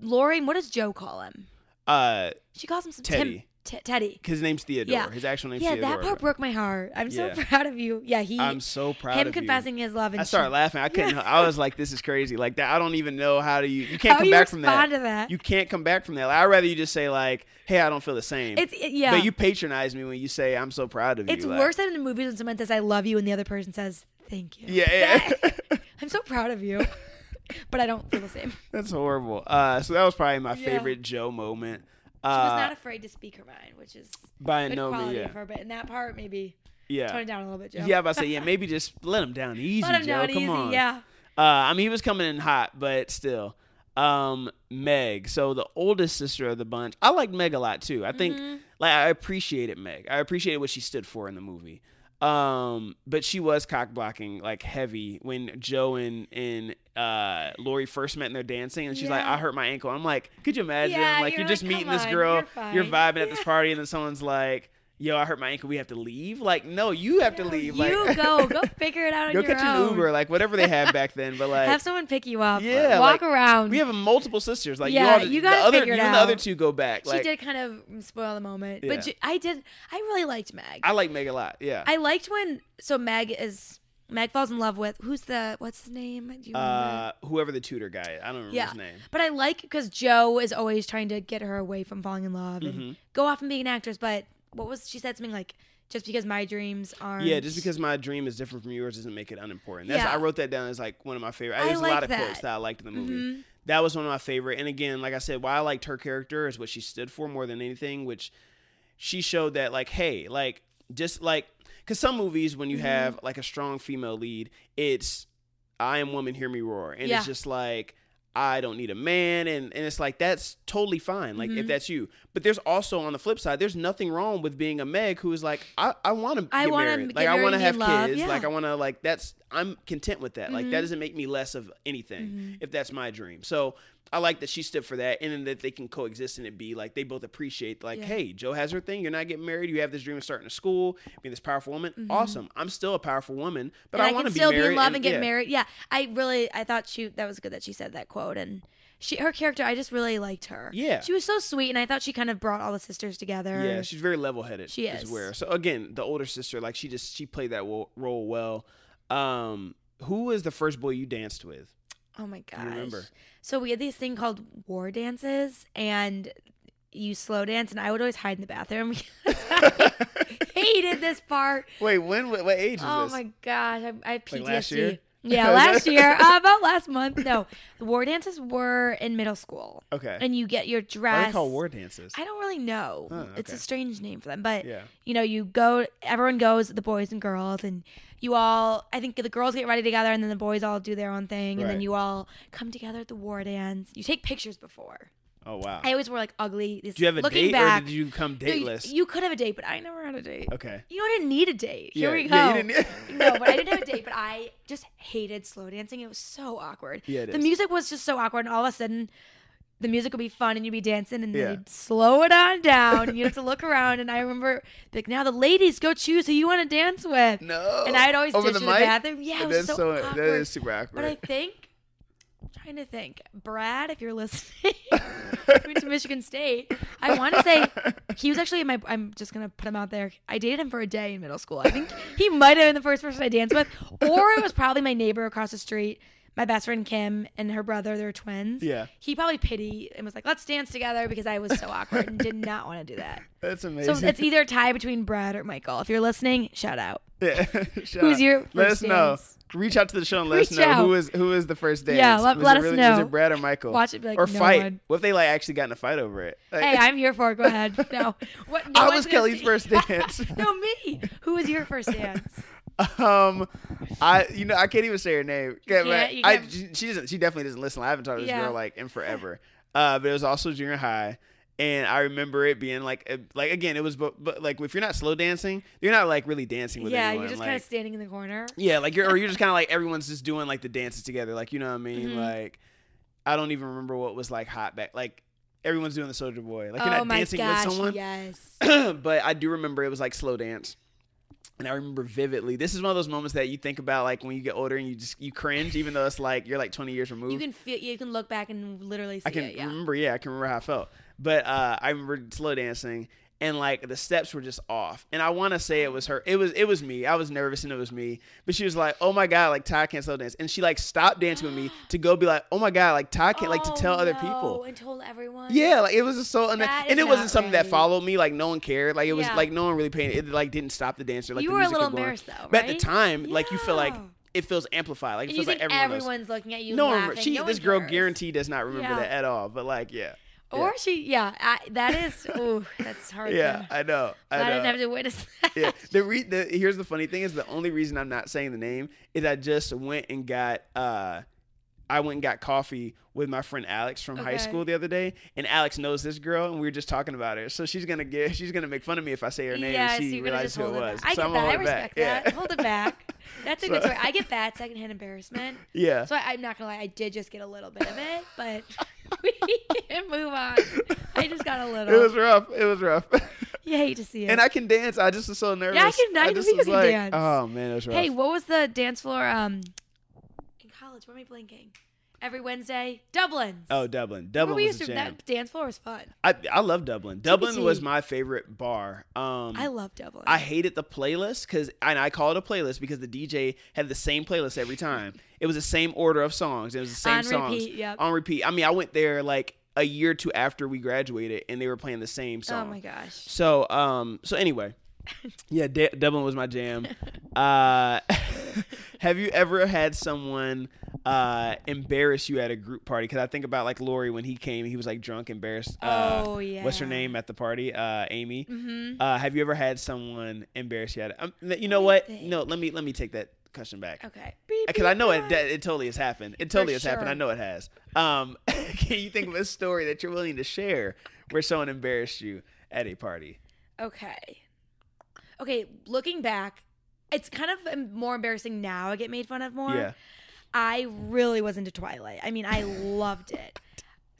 Laurie. What does Jo call him? Uh, She calls him some Teddy. Tim, T- Teddy. his name's Theodore. Yeah. His actual name's Yeah, Theodore. that part broke my heart. I'm so Yeah. proud of you. Yeah, he. I'm so proud of you. him of confessing his love. And I started she- laughing. I couldn't. I was like, "This is crazy." Like that. I don't even know how to. You, you can't How come back from that. that? You can't come back from that. Like, I'd rather you just say like, "Hey, I don't feel the same." It's it- yeah. But you patronize me when you say, "I'm so proud of you." it's like- worse than in the movies when someone says "I love you" and the other person says "Thank you." Yeah. yeah. I'm so proud of you. but I don't feel the same. That's horrible. Uh, so that was probably my Yeah. favorite Jo moment. Uh, was not afraid to speak her mind, which is by good no quality yeah, of her. But in that part, maybe yeah, tone it down a little bit, Jo. yeah. About to say, yeah, maybe just let him down easy, Let him Jo. down Come easy. on. Yeah. Uh, I mean, he was coming in hot, but still. Um, Meg. So the oldest sister of the bunch. I like Meg a lot too. I think Mm-hmm. like I appreciated Meg. I appreciated what she stood for in the movie. Um, but she was cock blocking like heavy when Jo and and uh Laurie first met and they're dancing and she's like, I hurt my ankle. I'm like, could you imagine? Yeah, like you're you're just meeting come this girl, you're you're, vibing at this party, and then someone's like, Yo, I hurt my ankle. We have to leave. Like, no, you have to leave. You like, go, go figure it out on your own. go catch own. an Uber, like whatever they had back then. But like, Have someone pick you up. Yeah, walk like, around. we have multiple sisters. Like, Yeah, you, you the other, you and the other two go back. she Like, did kind of spoil the moment, Yeah. but I did. I really liked Meg. I like Meg a lot. Yeah. I liked when so Meg is Meg falls in love with who's the what's his name? Do you remember? uh, whoever the tutor guy. is. I don't remember yeah, his name. but I like because Jo is always trying to get her away from falling in love and Mm-hmm. go off and be an actress. But what was she said something like just because my dreams aren't Yeah, just because my dream is different from yours doesn't make it unimportant. That's Yeah. I wrote that down as like one of my favorite. I There's a like lot of that. quotes that I liked in the movie. Mhm. That was one of my favorite. And again, like I said, why I liked her character is what she stood for more than anything, which she showed that like, hey, like just like because some movies when you Mm-hmm. have like a strong female lead, it's I am woman, hear me roar, and Yeah. it's just like. I don't need a man, and, and it's like that's totally fine. Like Mm-hmm. if that's you, but there's also on the flip side, there's nothing wrong with being a Meg who is like, I, I want to I get wanna married, like I want to have love, kids, yeah. like I want to like that's I'm content with that. Like that Mhm. doesn't make me less of anything Mm-hmm. if that's my dream. So I like that she stood for that, and then that they can coexist and it be like they both appreciate like, Yeah. hey, Jo has her thing. You're not getting married. You have this dream of starting a school, being this powerful woman. Awesome. I'm still a powerful woman, but Mm-hmm. and I, I, want to be still be in love and, get yeah. married. Yeah, I really I thought she that was good that she said that quote and she her character I just really liked her. Yeah. she was so sweet and I thought she kind of brought all the sisters together. Yeah, she's very level headed. She is is. where. So again, the older sister, like she just she played that role well. Um, who was the first boy you danced with? Oh my gosh. you remember? So we had this thing called war dances and you slow dance and I would always hide in the bathroom because I hated this part. Wait, when? What, what age is Oh this? my gosh, I, I have PTSD. last year? Yeah, last year, uh, about last month. No, the war dances were in middle school, Okay. and you get your dress. are they called war dances? I don't really know. Oh, It's a strange name for them, but Yeah. you know, you go. Everyone goes, the boys and girls, and you all. I think the girls get ready together, and then the boys all do their own thing, and then you all come together at the war dance. You take pictures before. Oh wow. I always wore like ugly. This, Did you have a looking date back, or did you come No, you- dateless? You, could have a date, but I never had a date. okay. You didn't need a date. Here yeah, we go. Yeah, you didn't. no, but I didn't have a date. But I just hated slow dancing. It was so awkward. Yeah, it the is. music was just so awkward, and all of a sudden, the music would be fun, and you'd be dancing, and Yeah. they'd slow it on down, and you have to look around. And I remember, like, now the ladies go choose who you want to dance with. No. And I'd always Over ditch the in the mic? bathroom. Yeah, it was That's so, awkward. is super awkward. But I think, trying to think, Brad, if you're listening, went to Michigan State. I want to say he was actually my. I'm just gonna put him out there. I dated him for a day in middle school. I think he might have been the first person I danced with, or it was probably my neighbor across the street. My best friend Kim and her brother, they're twins. Yeah. He probably pitied and was like, "Let's dance together," because I was so awkward and did not want to do that. That's amazing. So it's either a tie between Brad or Michael. If you're listening, shout out. yeah. Shout Who's out. your Let first us know. Reach out to the show and let us know out. who is who is the first dance. Yeah, let- let it us really, know. Was it Brad or Michael? Watch it, be like, or no fight. one. What if they like actually got in a fight over it? Like, Hey, I'm here for it. Go ahead. No, what? no I was Kelly's see- first dance. no, me. Who was your first dance? Um, I you know I can't even say her name. But can't- you I, can't- she, doesn't. She definitely doesn't listen. I haven't talked to this Yeah. girl like in forever. Uh, but it was also junior high, and I remember it being like like again it was but, but like if you're not slow dancing, you're not like really dancing with yeah, anyone. you're just like, kind of standing in the corner. yeah, like you're or you're just kind of like everyone's just doing like the dances together. Like you know what I mean? Mhm. Like I don't even remember what was like hot back like. Everyone's doing the Soldier Boy. Like you're oh not my dancing gosh, with someone. yes. but I do remember it was like slow dance. And I remember vividly. This is one of those moments that you think about like when you get older and you just you cringe, even though it's like you're like 20 years removed. You can feel. You can look back and literally see I can it. Yeah. remember, yeah, I can remember how I felt. But uh, I remember slow dancing and like the steps were just off. And I want to say it was her. It was it was me. I was nervous and it was me. But she was like, "Oh my god, like Ty can't slow dance," and she like stopped dancing with me to go be like, "Oh my god, like Ty can't," like to Oh, tell other no, people. and told everyone. Yeah, like it was just so, and, That and it wasn't something that followed me. Like no one cared. Like it was Yeah. like no one really paid. It like didn't stop the dancer. Like You the were a little embarrassed, though, But at the right? time, like you feel like it feels amplified. Like it feels like everyone knows. everyone's looking at you. No, one she no this girl cares. guaranteed does not remember Yeah. that at all. But like, yeah, Or she, yeah, I, that is. Ooh, that's hard. yeah, I know, I I, know. didn't have to witness that. yeah. The, re- the here's the funny thing is the only reason I'm not saying the name is I just went and got uh I went and got coffee with my friend Alex from high school the other day, and Alex knows this girl, and we were just talking about her. So she's gonna get, she's gonna make fun of me if I say her name. Yeah, and so she you're gonna realizes just who it hold it was. back. I so get I'm that. I respect that. Yeah. Hold it back. That's a So- good story. I get that secondhand embarrassment. yeah. So I, I'm not gonna lie, I did just get a little bit of it, but we can move on. I just got a little. it was rough. It was rough. you hate to see it. and I can dance. I just was so nervous. Yeah, I can- I know just you was can like, dance. Oh man, it was rough. hey, what was the dance floor? Um, college, where am I blinking? Every Wednesday, Dublin's. Oh, Dublin. Dublin we was used a to, jam. that dance floor was fun. I I love Dublin. Dublin was my favorite bar. Um, I love Dublin. I hated the playlist because, and I call it a playlist because the DJ had the same playlist every time. It was the same order of songs. It was the same On songs repeat, yep. on repeat. I mean, I went there like a year or two after we graduated, and they were playing the same song. oh my gosh. So, um, so anyway, yeah, D- Dublin was my jam. Uh, have you ever had someone uh embarrass you at a group party? Because I think about like Laurie when he came, he was like drunk, embarrassed. Uh, oh yeah. What's her name at the party? Uh, Amy. Mm-hmm. Uh, have you ever had someone embarrass you at it? Um, you know what? think. No, let me let me take that question back Okay. Because I know it it totally has happened. It totally has happened. I know it has. Um, can you think of a story that you're willing to share where someone embarrassed you at a party? Okay. Okay, looking back, it's kind of more embarrassing now. I get made fun of more. Yeah. I really was into Twilight. I mean, I loved it.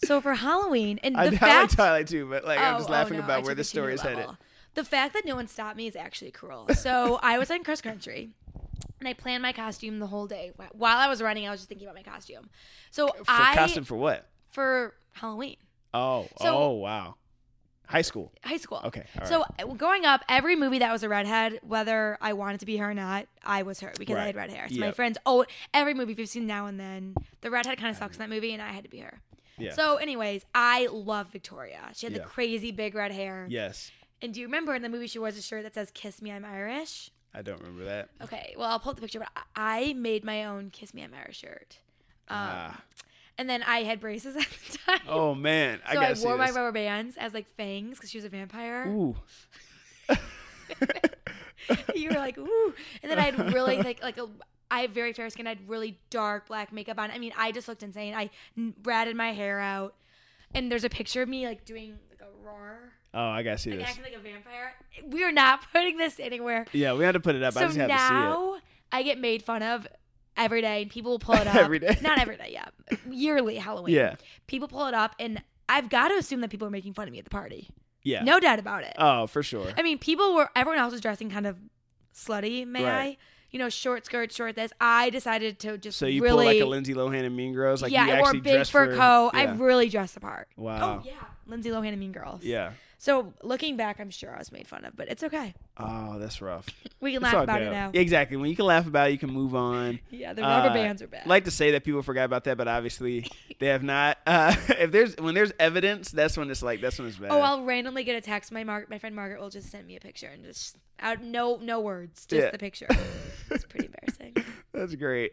So for Halloween, and the I, I like fact, Twilight too, but like I'm Oh, just oh, laughing no, I about where the it to a story is headed. The fact that no one stopped me is actually cruel. So I was in cross country. And I planned my costume the whole day. While I was running, I was just thinking about my costume. So For I costume for what? for Halloween, Oh, So- oh wow, high school. high school. Okay, So uh, growing up, every movie that was a redhead, whether I wanted to be her or not, I was her because I had red hair. So my friends, oh, every movie we've seen now and then, the redhead kind of sucks in that movie, and I had to be her. Yeah. So, anyways, I love Victoria. She had Yeah. the crazy big red hair. yes, And do you remember in the movie she wears a shirt that says "Kiss Me, I'm Irish"? I don't remember that. Okay, well I'll pull up the picture, but I I made my own "Kiss Me, I'm Irish" shirt. Um, Ah. And then I had braces at the time. Oh man, I so I wore my rubber bands as like fangs because she was a vampire. Ooh. you were like, ooh. And then I had really like like a I have very fair skin. I had really dark black makeup on. I mean, I just looked insane. I ratted my hair out, and there's a picture of me like doing like a roar, Oh, I gotta see like this. acting like a vampire. We are not putting this anywhere. Yeah, we had to put it up. I so just had to see it. now I get made fun of every day, and people will pull it up Every day? Not every day, yeah, yearly Halloween. Yeah. people pull it up, and I've got to assume that people are making fun of me at the party. Yeah. No doubt about it. Oh, for sure. I mean, people were everyone else was dressing kind of slutty, may Right. I? You know, short skirt, short this. I decided to just So you really pull like a Lindsay Lohan and Mean Girls, like you yeah, I wore big fur for, coat. I really dressed the part. wow. Oh yeah, Lindsay Lohan and Mean Girls. yeah. So looking back, I'm sure I was made fun of, but it's okay. Oh, that's rough. We can It's laugh about good. it now. Yeah, exactly. When you can laugh about it, you can move on. Yeah, the rubber Uh, bands are bad. like to say that people forgot about that, but obviously they have not. Uh, if there's when there's evidence, that's when it's like that's when it's bad. oh, I'll randomly get a text. My Mar- my friend Margaret will just send me a picture and just out no no words, just Yeah. the picture. it's pretty embarrassing. That's great.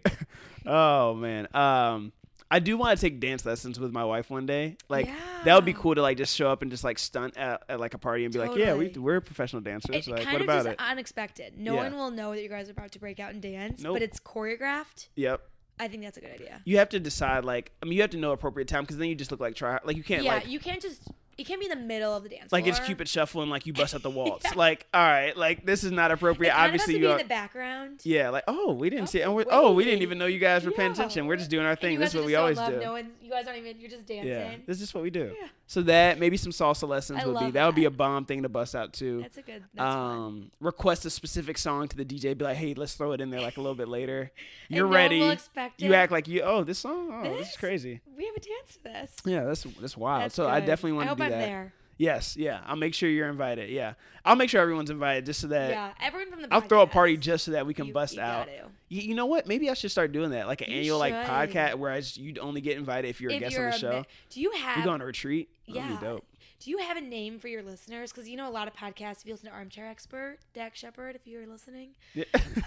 Oh man. Um I do want to take dance lessons with my wife one day. Like that would be cool to like just show up and just like stunt at, at like a party and be like, "Yeah, we Totally. we're professional dancers." It like, kind what of about just it? unexpected. No Yeah. one will know that you guys are about to break out and dance, Nope. but it's choreographed. Yep. I think that's a good idea. You have to decide like I mean you have to know appropriate time because then you just look like try like you can't yeah, like you can't just. It can't be in the middle of the dance like floor. it's Cupid shuffling, like you bust out the waltz. Yeah. Like all right, like this is not appropriate. kind Obviously you are, in the background. yeah, like oh we didn't see it. Oh, And we're, oh we didn't even know you guys were paying Yeah. attention. We're just doing our thing. This is what we always love do. knowing- you guys aren't even. You're just dancing. Yeah, this is just what we do. Yeah. So that maybe some salsa lessons I would be love that would be a bomb thing to bust out too. That's a good. That's fun. um, request a specific song to the DJ. Be like, hey, let's throw it in there like a little bit later. You're no one ready. you act like you. Oh, this song. Oh, this, is crazy. We have a dance to this. Yeah, that's that's wild. That's so I definitely want to do I'm that. there. Yes, yeah. I'll make sure you're invited. Yeah, I'll make sure everyone's invited just so that Yeah, everyone from the. I'll throw a party just so that we can you- bust you out. You, you know what? Maybe I should start doing that, like an You annual like podcast where I just, you'd only get invited if you're a guest you're on the show. mi- do you have? we go on a retreat. Yeah. dope. Do you have a name for your listeners? Because you know a lot of podcasts. If you listen to Armchair Expert, Dax Shepard, if you're listening, Yeah.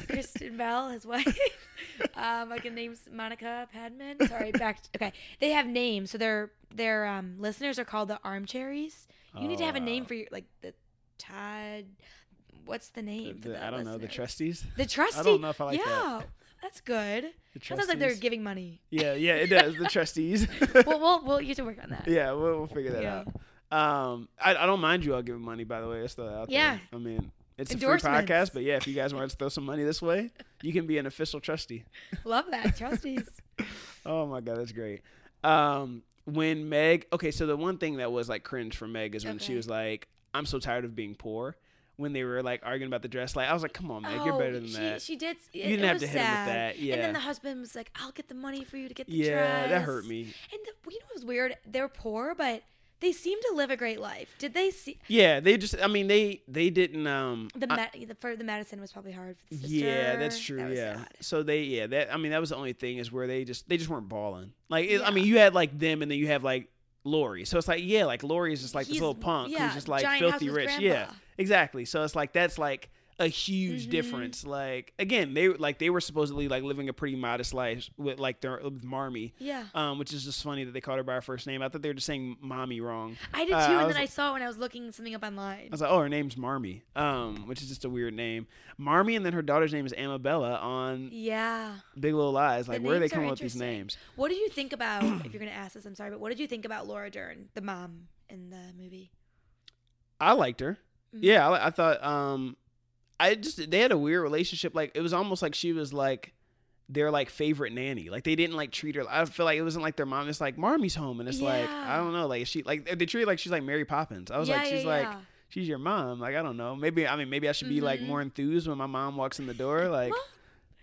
Kristen Bell, his wife. um, I can name Monica Padman. Sorry, back. okay, they have names, so their their um, listeners are called the Armcherries. You need to have a name Oh. for your like the Todd. What's the name? for The- I don't know the trustees. The trustee. I don't know if I like yeah, that. that's good. The That sounds like they're giving money. Yeah, yeah, it does. The trustees. well, we'll we'll you have to work on that. yeah, we'll, we'll figure that Yeah. out. Um, I, I don't mind you all giving money. By the way, throw that out there. Yeah. I mean, it's a free podcast, but yeah, if you guys want to throw some money this way, you can be an official trustee. Love that trustees. Oh my god, that's great. Um, when Meg, okay, so the one thing that was like cringe for Meg is when she was like, "I'm so tired of being poor." When they were like arguing about the dress, like I was like, "Come on, Meg, you're oh, better than Oh, she, that." She did. It, you didn't it have to hit him with that. Yeah, And then the husband was like, "I'll get the money for you to get the yeah, dress." that hurt me. And the, you know what was weird? They're poor, but they seem to live a great life. Did they see Yeah, they just, I mean, they they didn't. Um, the, I- the for the medicine was probably hard for the sister. Yeah, that's true. That yeah. sad. So they, yeah, that I mean, that was the only thing is where they just they just weren't balling. Like, it, I mean, you had like them, and then you have like Laurie. So it's like, yeah, like Laurie is just like this little punk yeah, who's just like filthy rich. grandpa. Yeah, exactly. So it's like that's like a huge Mhm. difference. Like again, they like they were supposedly like living a pretty modest life with like their with Marmee. Yeah, Um, which is just funny that they called her by her first name. I thought they were just saying mommy wrong. I did too. Uh, and then I saw it when I was looking something up online. I was like, oh, her name's Marmee. Um, which is just a weird name. Marmee, and then her daughter's name is Amabella on yeah. Big Little Lies. Like, where are they are coming up with these names? What did you think about? if you're gonna ask this, I'm sorry, but what did you think about Laura Dern, the mom in the movie? I liked her. Mhm. Yeah, I, I thought. Um, I just they had a weird relationship. Like it was almost like she was like their like favorite nanny. Like they didn't like treat her. I feel like it wasn't like their mom. It's like Marmee's home, and it's like I don't know. Like she like they treat her like she's like Mary Poppins. I was yeah, like she's yeah, like yeah. she's your mom. Like I don't know. Maybe I mean maybe I should be like Mhm. more enthused when my mom walks in the door. Like.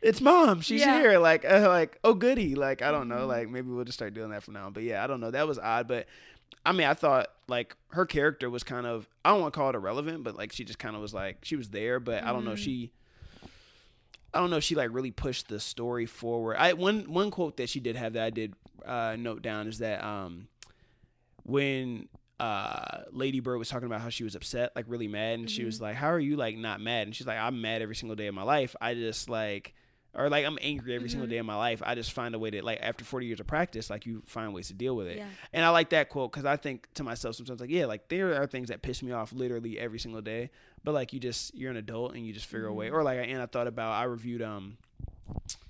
It's mom. She's Yeah. here. Like, uh, like, oh goody. Like, I don't know. Mhm. Like, maybe we'll just start doing that from now on. But yeah, I don't know. That was odd. But I mean, I thought like her character was kind of. I don't want to call it irrelevant, but like she just kind of was like she was there. But I don't know. Mhm. She. I don't know. if She like really pushed the story forward. I one one quote that she did have that I did uh, note down is that um when uh Lady Bird was talking about how she was upset, like really mad, and she was like, "How are you like not mad?" And she's like, "I'm mad every single day of my life. I just like." Or like I'm angry every single Mhm. day of my life. I just find a way to like after 40 years of practice, like you find ways to deal with it. Yeah. And I like that quote because I think to myself sometimes like yeah, like there are things that piss me off literally every single day, but like you just you're an adult and you just figure a way. Mhm. Or like and I thought about I reviewed um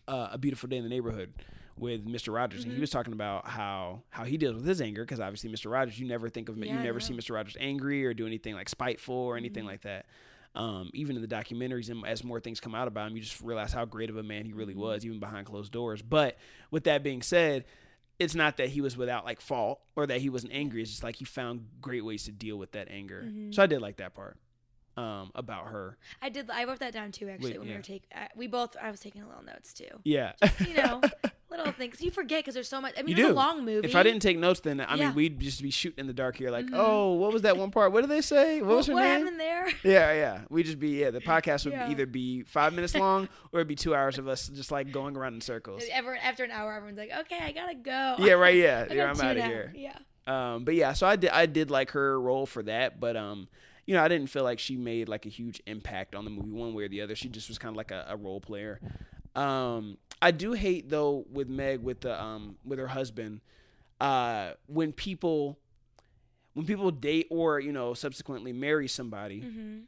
uh, a beautiful day in the neighborhood with Mr. Rogers, and he Mhm. was talking about how how he deals with his anger because obviously Mr. Rogers, you never think of Yeah, you never see. Mr. Rogers angry or do anything like spiteful or anything Mhm. like that. Um, even in the documentaries, and as more things come out about him, you just realize how great of a man he really Mhm. was, even behind closed doors. But with that being said, it's not that he was without like fault or that he wasn't angry. It's just like he found great ways to deal with that anger. Mhm. So I did like that part um, about her. I did. I wrote that down too. Actually, Wait, when yeah. we were taking, uh, we both. I was taking a little notes too. Yeah. You know, little things you forget because there's so much. I mean, You it's do. a long movie. If I didn't take notes, then I Yeah. mean we'd just be shooting in the dark here, like, Mhm. oh, what was that one part? What did they say? What was her what name? happened there? Yeah, yeah. We'd just be yeah. The podcast would Yeah. either be five minutes long or it'd be two hours of us just like going around in circles. Ever after an hour, everyone's like, "Okay, I gotta go." Yeah, right. Yeah, yeah. I'm out of here. Yeah. Um, but yeah, so I did. I did like her role for that, but um, you know, I didn't feel like she made like a huge impact on the movie one way or the other. She just was kind of like a, a role player. Um, I do hate though with Meg with the um with her husband, uh, when people when people date or you know subsequently marry somebody hmm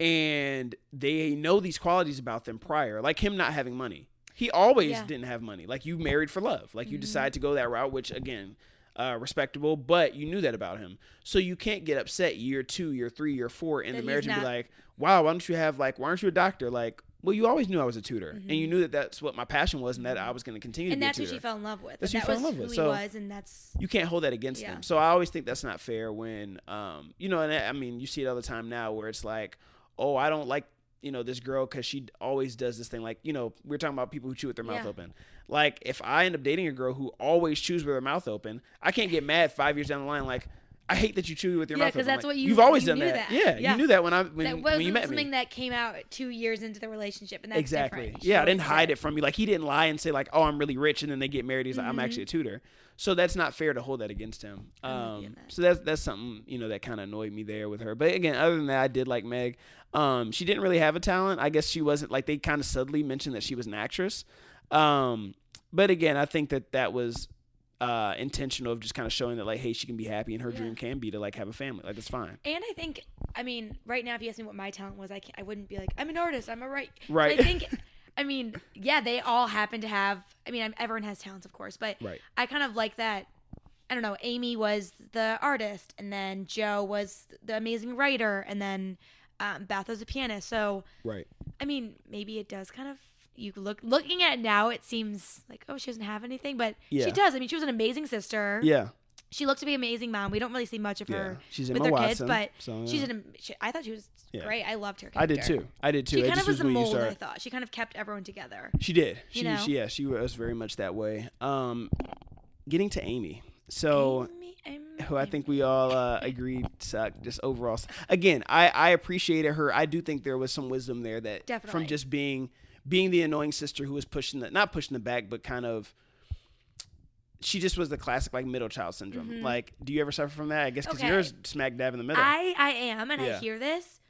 and they know these qualities about them prior, like him not having money. He always Yeah. didn't have money. Like you married for love. Like you Mhm. decide to go that route, which again, uh, respectable, but you knew that about him. So you can't get upset year two, year three, year four in That the marriage and be like, wow, why don't you have like, why aren't you a doctor? Like, well, you always knew I was a tutor, and you Mhm. knew that that's what my passion was, and that I was going to continue to And be that's a who tutor. she fell in love with. That's who that she fell in love with, who so- he was, and that's you can't hold that against Yeah. them. So I always think that's not fair when, um, you know, and I I mean, you see it all the time now where it's like, oh, I don't like, you know, this girl because she always does this thing. Like, you know, we're talking about people who chew with their mouth Yeah. open. Like, if I end up dating a girl who always chews with her mouth open, I can't get mad five years down the line, like, I hate that you chew with your Yeah, mouth. 'cause open." I'm that's like, what you- You've always you done knew that. that. Yeah, Yeah. you knew that when I when, that when wasn't you met something me. that came out two years into the relationship, and that's exactly. different. Yeah, I didn't hide it from you. Like he didn't lie and say like, "Oh, I'm really rich," and then they get married. He's like, "I'm actually a tutor." So that's not fair to hold that against him. Mm-hmm. I'm with you Um, that. so that's that's something you know that kind of annoyed me there with her. But again, other than that, I did like Meg. Um, she didn't really have a talent. I guess she wasn't like they kind of subtly mentioned that she was an actress. Um, but again, I think that that was uh, intentional of just kind of showing that like, hey, she can be happy, and her Yeah. dream can be to like have a family. Like that's fine. And I think, I mean, right now, if you ask me what my talent was, I can't, I wouldn't be like, I'm an artist, I'm a right. Right. I think, I mean, yeah, they all happen to have. I mean, I'm, everyone has talents, of course, but Right. I kind of like that. I don't know. Amy was the artist, and then Jo was the amazing writer, and then um, Beth was a pianist. So, Right. I mean, maybe it does kind of. You look looking at it now, it seems like oh she doesn't have anything, but Yeah. she does. I mean, she was an amazing sister. Yeah. She looked to be an amazing mom. We don't really see much of Yeah. her She's with Emma her kids, but so, she's yeah. an. She, I thought she was Yeah. great. I loved her. I did too. I did too. She It kind of just was when you mold. I thought she kind of kept everyone together. She did. She, You know? she yeah, she was very much that way. Um, getting to Amy. So Amy, who I think we all uh, agreed sucked. Just overall, again, I I appreciated her. I do think there was some wisdom there that Definitely. from just being being the annoying sister who was pushing the not pushing the back, but kind of. She just was the classic like middle child syndrome. Like, do you ever suffer from that? I guess because Mm-hmm. Okay. yours smack dab in the middle. I I am, and I hear this.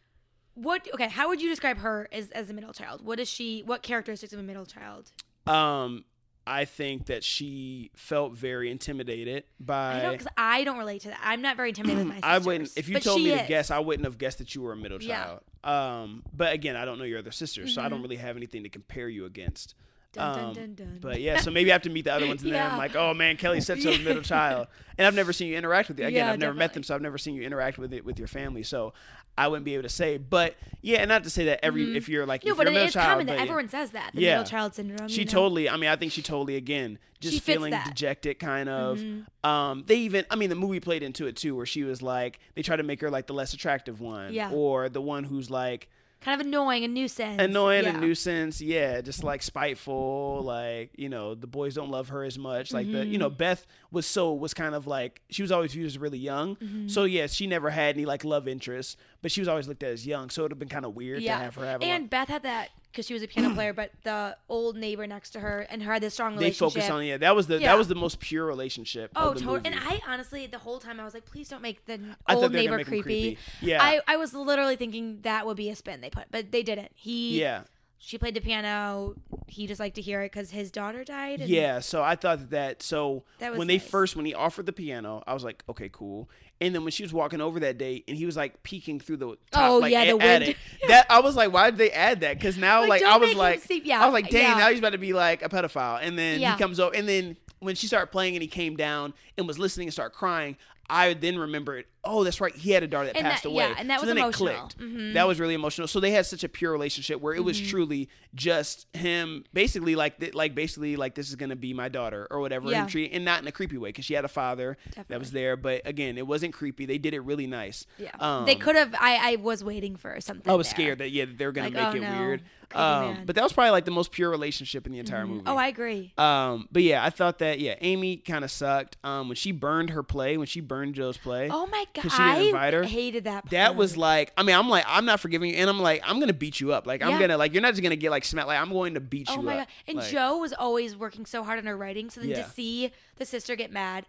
What? Okay, how would you describe her as as a middle child? What is she? What characteristics of a middle child? um, I think that she felt very intimidated by. I I don't relate to that. I'm not very intimidated with my sisters. I wouldn't. If you told me to guess, I wouldn't have guessed that you were a middle Yeah. child. Um, but again, I don't know your other sisters, so I don't Mhm. really have anything to compare you against. Dun, Um, dun, dun. But yeah, so maybe I have to meet the other ones, and then I'm like, oh man, Kelly's such a Yeah. middle child, and I've never seen you interact with it. Again, Yeah, I've never met them, so I've never seen you interact with it with your family. So I wouldn't be able to say. But yeah, and not to say that every if you're like Mm-hmm. no, if but it is child, common that yeah. everyone says that the Yeah. middle child syndrome. She you know? totally. I mean, I think she totally again just feeling that. dejected, kind of. Mhm. Um, they even. I mean, the movie played into it too, where she was like, they try to make her like the less attractive one, Yeah. or the one who's like kind of annoying, a nuisance. annoying, yeah. a nuisance. Yeah, just like spiteful. Like you know, the boys don't love her as much. Like the you know, Mm-hmm. Beth was so was kind of like she was always viewed as really young. Mm-hmm. So yeah, she never had any like love interests, but she was always looked at as young. So it would have been kind of weird Yeah, to have her have. and Beth had that because she was a piano player, but the old neighbor next to her and her had this strong relationship. they relationship. focus on yeah. That was the Yeah. that was the most pure relationship. Oh, of the totally. And movie. I honestly, the whole time, I was like, please don't make the I thought old they were gonna neighbor make him creepy. creepy. Yeah. I, I was literally thinking that would be a spin they put, but they didn't. He, yeah. She played the piano. He just liked to hear it because his daughter died. And Yeah, so I thought that, that so That was when they nice. first when he offered the piano, I was like, okay, cool. And then when she was walking over that day, and he was like peeking through the oh, top, Oh, like, yeah, the wind. that I was like, why did they add that? Because now, Like, like, I was like, yeah, I was like, dang, yeah. now he's about to be like a pedophile. And then Yeah. he comes over, and then when she started playing, and he came down and was listening and started crying. I then remembered, oh, that's right, he had a daughter that And passed that- away. yeah, and that so was then emotional. it clicked. Mhm. That was really emotional. So they had such a pure relationship where it was Mm-hmm. truly just him, basically like, th- like basically like this is gonna be my daughter or whatever, Yeah. and, treat, and not in a creepy way because she had a father that was there. But again, it wasn't creepy. They did it really nice. Yeah. Um, they could have. I, I was waiting for something. I was there. scared that yeah they were gonna Like, make oh, it no, weird. Um, but that was probably like the most pure relationship in the entire movie. Oh, I agree. Um, but yeah, I thought that yeah, Amy kind of sucked. Um, when she burned her play, when she burned Jo's play. Oh my god, 'Cause she didn't invite her? I hated that. That was like, I mean, I'm like, I'm not forgiving you, and I'm like, I'm gonna beat you up. Like, I'm Yeah. gonna like, you're not just gonna get like smacked. Like, I'm going to beat Oh you my up. god! And Like, Jo was always working so hard on her writing, so then Yeah. to see the sister get mad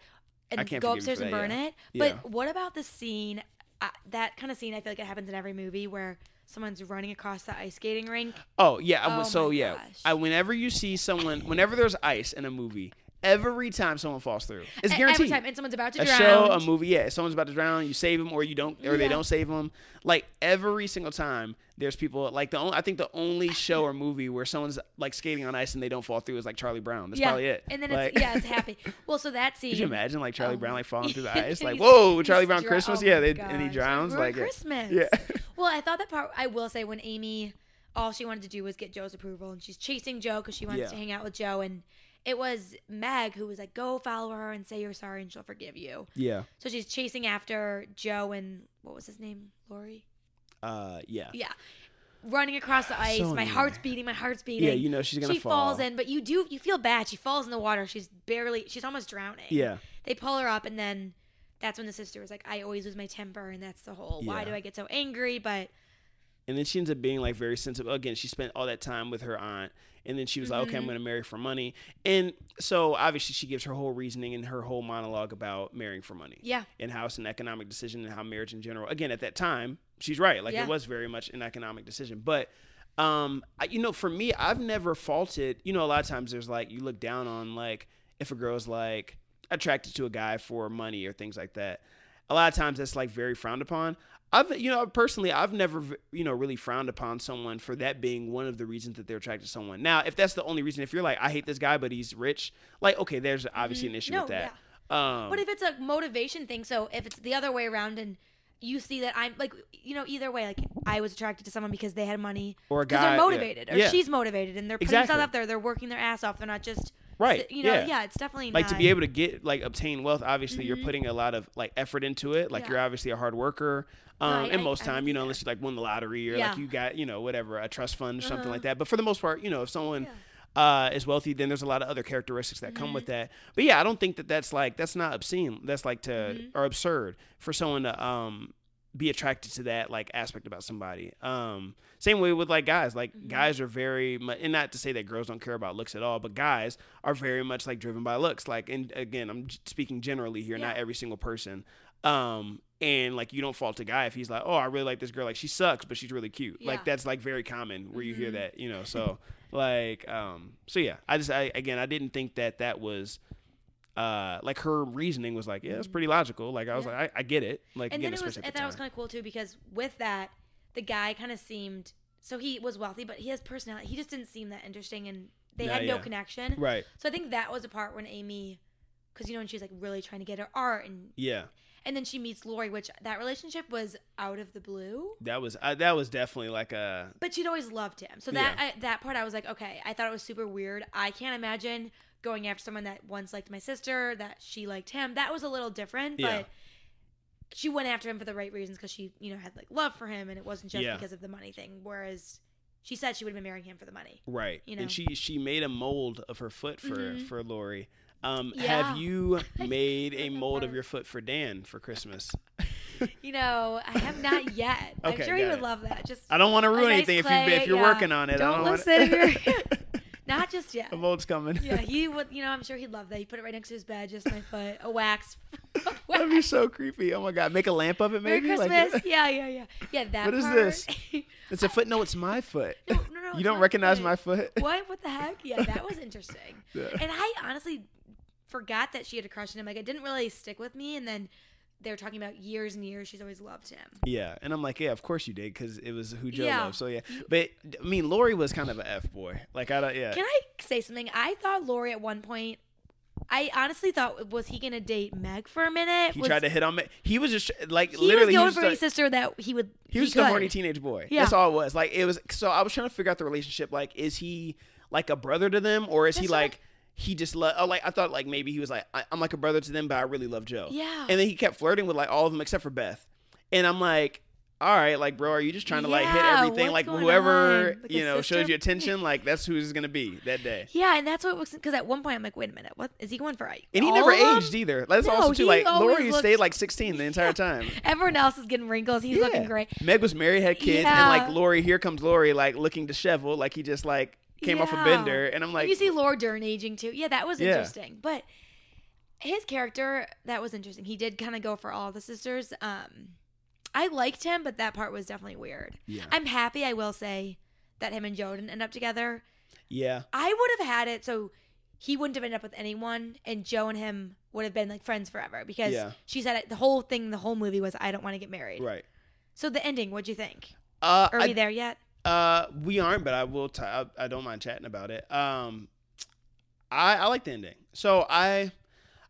and go upstairs for and burn yeah. it. But what about the scene? Uh, that kind of scene, I feel like it happens in every movie where someone's running across the ice skating rink. Oh yeah, Oh so yeah. I whenever you see someone, whenever there's ice in a movie, every time someone falls through, it's guaranteed. Every time, and someone's about to a drown. show, a movie, yeah. If someone's about to drown, you save them, or you don't, or they don't save them. Like every single time, there's people. Like the only, I think the only show or movie where someone's like skating on ice and they don't fall through is like Charlie Brown. That's yeah, probably it. and then Like- it's yeah, it's happy. Well, so that scene. Could you imagine like Charlie Oh Brown like falling through the ice? Like whoa, Charlie Brown dr- Christmas? oh yeah, they, oh, and he drowns. Like. Christmas. Yeah. Well, I thought that part. I will say when Amy, all she wanted to do was get Jo's approval, and she's chasing Jo because she wants Yeah. to hang out with Jo, and it was Meg who was like, "Go follow her and say you're sorry, and she'll forgive you." yeah. So she's chasing after Jo and what was his name, Laurie? Uh, yeah. Yeah, running across the ice. my annoying. heart's beating. My heart's beating. Yeah, you know she's gonna she fall. falls in, but you do you feel bad. She falls in the water. She's barely. She's almost drowning. Yeah. They pull her up, and then that's when the sister was like, I always lose my temper, and that's the whole why Yeah. do I get so angry? But and then she ends up being like very sensitive. Again she spent all that time with her aunt and then she was like okay Mm-hmm. i'm going to marry for money. And so obviously she gives her whole reasoning and her whole monologue about marrying for money yeah, and how it's an economic decision and how marriage in general again at that time she's right like Yeah. it was very much an economic decision. But um I, you know for me i've never faulted you know a lot of times there's like you look down on like if a girl's like attracted to a guy for money or things like that. A lot of times that's like very frowned upon I've you know personally I've never you know really frowned upon someone for that being one of the reasons that they're attracted to someone. Now, if that's the only reason, if you're like I hate this guy but he's rich, like okay, there's obviously an issue Mm-hmm. No, with that. Um, But if it's a motivation thing, so if it's the other way around and you see that I'm like, you know, either way, like I was attracted to someone because they had money Or because they're yeah. motivated, or Yeah. she's motivated, and they're putting Exactly. stuff up there. They're working their ass off. They're not just Right, You know, yeah. yeah, it's definitely like not, to be able to get like obtain wealth obviously you're putting a lot of like effort into it like Mm-hmm. Yeah. you're obviously a hard worker um I- and I- most I time would you know that. unless you like won the lottery or Yeah. like you got you know whatever a trust fund or something Uh-huh. like that but for the most part you know if someone uh is wealthy then there's a lot of other characteristics that come Mm-hmm. with that but yeah i don't think that that's like that's not obscene that's like to Mm-hmm. or absurd for someone to um be attracted to that like aspect about somebody. Um, same way with like guys. Like Mm-hmm. guys are very much, and not to say that girls don't care about looks at all, but guys are very much like driven by looks. Like, and again, I'm speaking generally here, not every single person. Um, and like you don't fault a guy if he's like, oh, I really like this girl. Like she sucks, but she's really cute. Yeah. Like that's like very common where you hear Mhm. that, you know. So like, um, so yeah, I just, I again, I didn't think that that was. Uh, like her reasoning was like, yeah, it's pretty logical. Like I was Yeah. like, I, I get it. Like and again, then it was, thought it was kind of cool too because with that, the guy kind of seemed so he was wealthy, but he has personality. He just didn't seem that interesting, and they Yeah, had no yeah. connection. right. So I think that was a part when Amy, because you know, when she's like really trying to get her art, and Yeah. and then she meets Laurie, which that relationship was out of the blue. That was I, that was definitely like a But she'd always loved him. So that I, that part I was like, okay, I thought it was super weird. I can't imagine going after someone that once liked my sister, that she liked him. That was a little different, Yeah. but she went after him for the right reasons because she, you know, had like love for him, and it wasn't just Yeah. because of the money thing. Whereas she said she would have been marrying him for the money. right. You know. And she she made a mold of her foot for Mhm. for Laurie. Um, Yeah. Have you made a mold of your foot for Dan for Christmas? You know, I have not yet. I'm sure he would it. love that. Just I don't want to ruin nice anything if you if you're yeah. working on it. I Don't don't want listen. Not just yet. a mold's coming. Yeah, he would. You know, I'm sure he'd love that. He put it right next to his bed, just my foot, a wax. That'd be so creepy. Oh my god, make a lamp of it Merry maybe. Like- Christmas. yeah, yeah, yeah, yeah. That. What is part. this? it's a foot. No, it's my foot. no, no, no. you don't recognize my foot? What? What the heck? Yeah, that was interesting. Yeah. And I honestly forgot that she had a crush on him. Like it didn't really stick with me. And then they were talking about years and years. She's always loved him. Yeah, and I'm like, yeah, of course you did, because it was who Jo Yeah. loved. So yeah, but I mean, Laurie was kind of a f boy. Like I don't, yeah. Can I say something? I thought Laurie at one point. I honestly thought was he gonna date Meg for a minute? he was, tried to hit on me. He was just like He literally. was going was for his sister that he would. He was just a horny teenage boy. Yeah. That's all it was. Like it was. So I was trying to figure out the relationship. Like, is he like a brother to them, or is he That's what I- like he just love? Oh, like I thought like maybe he was like I, I'm like a brother to them, but I really love Jo. Yeah. And then he kept flirting with like all of them except for Beth, and I'm like. All right, like bro, are you just trying to like hit Yeah, everything? what's Like going whoever on? Like a you know sister? shows you attention, like that's who he's gonna be that day. Yeah, and that's what was because at one point I'm like, wait a minute, what is he going for? And he all never of them? aged either. That's No, also too he like always Laurie looked- stayed like 16 the entire time. Everyone else is getting wrinkles. He's looking Yeah. great. Meg was married, had kids, Yeah. and like Laurie, here comes Laurie, like looking disheveled, like he just like came off a bender, and I'm like, you see Laura Dern aging too. Yeah, that was Yeah. interesting. But his character, that was interesting. He did kind of go for all the sisters. Um, I liked him, but that part was definitely weird. yeah, I'm happy, I will say, that him and Jo didn't end up together. yeah, I would have had it so he wouldn't have ended up with anyone, and Jo and him would have been like friends forever because Yeah. she said it, the whole thing, the whole movie was, I don't want to get married. right. So the ending, what'd you think? Uh, Are I- we there yet? Uh, we aren't, but I will. T- I, I don't mind chatting about it. Um, I I like the ending. So I.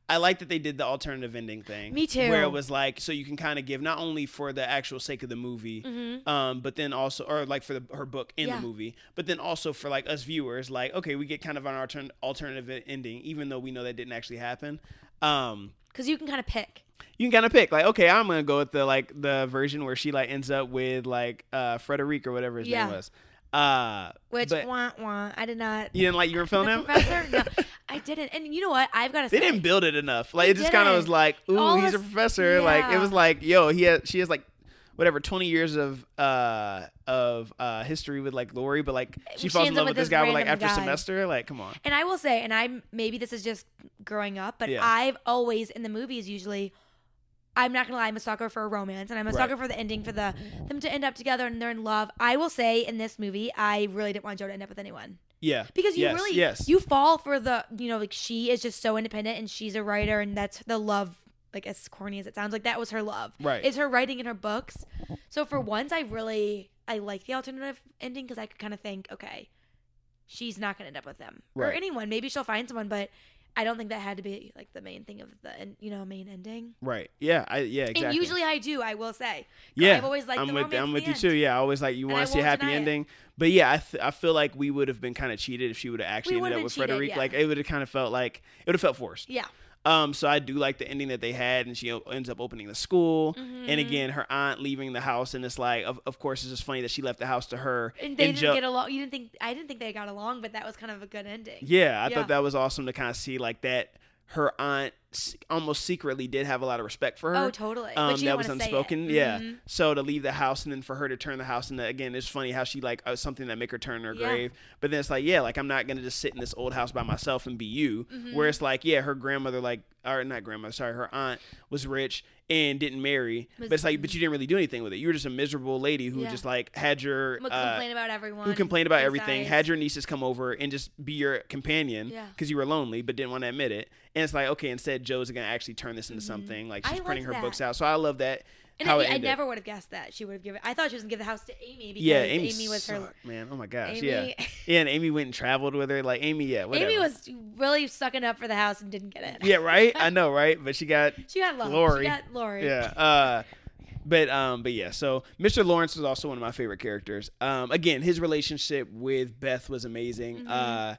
I like that they did the alternative ending thing. Me too. Where it was like, so you can kind of give not only for the actual sake of the movie, Mm-hmm. um, but then also, or like for the, her book in Yeah. the movie, but then also for like us viewers, like okay, we get kind of an altern- alternative ending, even though we know that didn't actually happen. Um, Because you can kind of pick. you can kind of pick like, okay, I'm gonna go with the like the version where she like ends up with like uh Frederic or whatever his Yeah. name was. Uh, Which but wah wah. I did not. you didn't like you were feeling him. professor? No. I didn't. And you know what? I've got to They say, didn't build it enough. Like it just kind of was like, ooh, All he's a professor. Like it was like, yo, he has she has like whatever 20 years of uh of uh history with like Laurie, but like she She falls in love with this guy with like after guy. semester. Like, come on. And I will say, and I'm maybe this is just growing up, but Yeah. I've always in the movies usually. I'm not gonna lie, I'm a sucker for a romance, and I'm a Right. sucker for the ending for the them to end up together and they're in love. I will say in this movie, I really didn't want Jo to end up with anyone Yeah. because you yes, really yes. you fall for the you know like she is just so independent and she's a writer and that's the love like as corny as it sounds like that was her love Right. is her writing in her books. So for once, I really I like the alternative ending because I could kind of think okay, she's not gonna end up with him or anyone. Maybe she'll find someone, but I don't think that had to be like the main thing of the en- you know main ending. right. Yeah. I yeah, exactly. And usually I do. I will say. Yeah, I've always liked I'm the with I'm with you end. too. Yeah, I always like you want to see a happy deny it. ending. But yeah, I th- I feel like we would have been kind of cheated if she would have actually We ended up with cheated, Frederic. yeah. Like it would have kind of felt like it would have felt forced. Yeah. Um, so I do like the ending that they had, and she o- ends up opening the school, Mm-hmm. and again her aunt leaving the house, and it's like, of, of course, it's just funny that she left the house to her. And they and didn't Jo- get along. You didn't think I didn't think they got along, but that was kind of a good ending. Yeah, I Yeah. thought that was awesome to kind of see like that. Her aunt almost secretly did have a lot of respect for her. Oh, totally. But Um, that was wanna say it. unspoken. Yeah. Mhm. So to leave the house and then for her to turn the house and again, it's funny how she like uh, something that make her turn her Yeah. grave. But then it's like, yeah, like I'm not gonna just sit in this old house by myself and be you. Mm-hmm. Where it's like, yeah, her grandmother like or not grandmother, sorry, her aunt was rich and didn't marry. Was- but it's like, but you didn't really do anything with it. You were just a miserable lady who Yeah. just like had your Would uh, complain about everyone. who complained about everything, had your nieces come over and just be your companion Yeah. because you were lonely but didn't want to admit it. And it's like, okay, instead Jo's gonna actually turn this into something. Like Mm-hmm. I she's printing her that. books out. So I love that. And how I, I never would have guessed that she would have given. I thought she was gonna give the house to Amy because yeah, Amy, Amy was her. man. Oh my gosh, Amy- yeah, yeah. And Amy went and traveled with her. Like Amy, yeah, whatever. Amy was really sucking up for the house and didn't get it. yeah, right. I know, right? But she got She got love. Laurie. She got Laurie. yeah. Uh, but um, but yeah. So Mr. Lawrence was also one of my favorite characters. Um, again, his relationship with Beth was amazing. Mm-hmm. Uh,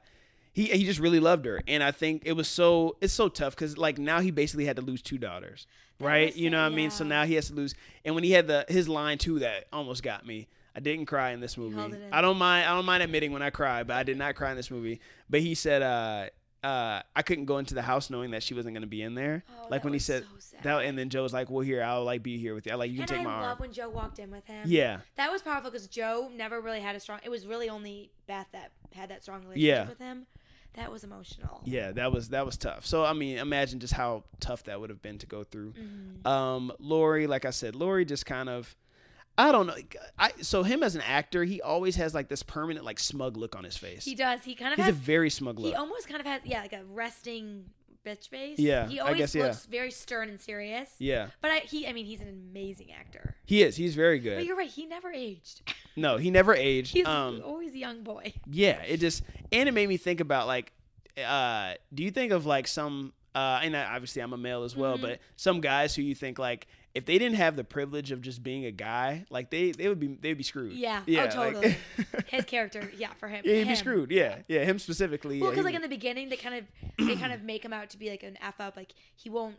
he he just really loved her, and I think it was so it's so tough because like now he basically had to lose two daughters, right? You know what I mean? So now he has to lose, and when he had the his line too that almost got me. I didn't cry in this movie. in. I don't mind. I don't mind admitting when I cry, but I did not cry in this movie. But he said, uh, uh, I couldn't go into the house knowing that she wasn't going to be in there. Oh, like when he said so that, and then Jo was like, "Well, here, I'll like be here with you. I like you can And take I my love when Jo walked in with him. Yeah, That was powerful because Jo never really had a strong. It was really only Beth that had that strong relationship Yeah. with him. That was emotional. yeah, that was that was tough. So I mean, imagine just how tough that would have been to go through. Mm-hmm. Um, Laurie, like I said, Laurie just kind of. I don't know. I so him as an actor, he always has like this permanent like smug look on his face. He does. He kind of has He's a very smug look. He almost kind of has yeah, like a resting bitch face. Yeah, He I always guess, yeah. looks very stern and serious. yeah, But I, he, I mean, he's an amazing actor. he is. He's very good. But you're right. He never aged. No, he never aged. He's um, always a young boy. yeah, it just and it made me think about like, uh, do you think of like some, uh, and I, obviously I'm a male as well, Mm-hmm. but some guys who you think like if they didn't have the privilege of just being a guy, like they they would be they'd be screwed. Yeah. Oh, yeah, oh, like- totally. His character. Yeah, for him. yeah, he'd be screwed. Yeah, yeah, him specifically. Well, because he like in the beginning, they kind of they kind of make him out to be like an f up. Like he won't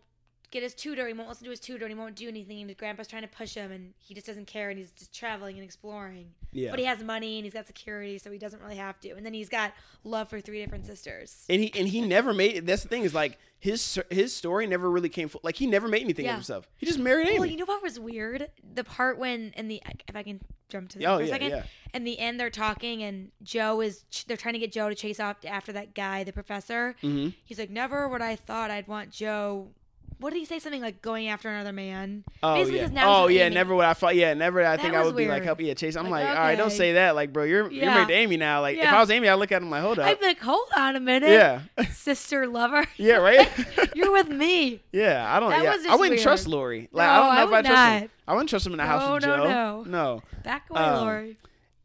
get his tutor. He won't listen to his tutor. And he won't do anything. And his grandpa's trying to push him, and he just doesn't care. And he's just traveling and exploring. yeah. But he has money and he's got security, so he doesn't really have to. And then he's got love for three different sisters. and he and he never made. That's the thing is like his his story never really came full. Like he never made anything Yeah. of himself. He just married Amy. Well, you know what was weird? The part when in the if I can jump to the Oh, for a yeah, second. yeah. In the end, they're talking, and Jo is they're trying to get Jo to chase off after that guy, the professor. Mhm. He's like, never would I thought I'd want Jo. What did he say? Something like going after another man. Oh Basically, yeah. now oh yeah. Amy. Never would I thought. Yeah. Never. I think I would be like weird. help. Yeah. Chase. I'm like, Like, all right. Don't say that. Like, bro, you're you're Yeah. married to Amy now. Like, if I was Amy, I'd look at him like, hold up. I'd be like, hold on a minute. yeah. Sister lover. yeah. Right. You're with me. yeah. I don't. That yeah. I wouldn't weird. trust Laurie. Like, No, I don't know I if I trust him. I wouldn't trust him in the house No, with no, Jo. no. No. Back away, Um, Laurie.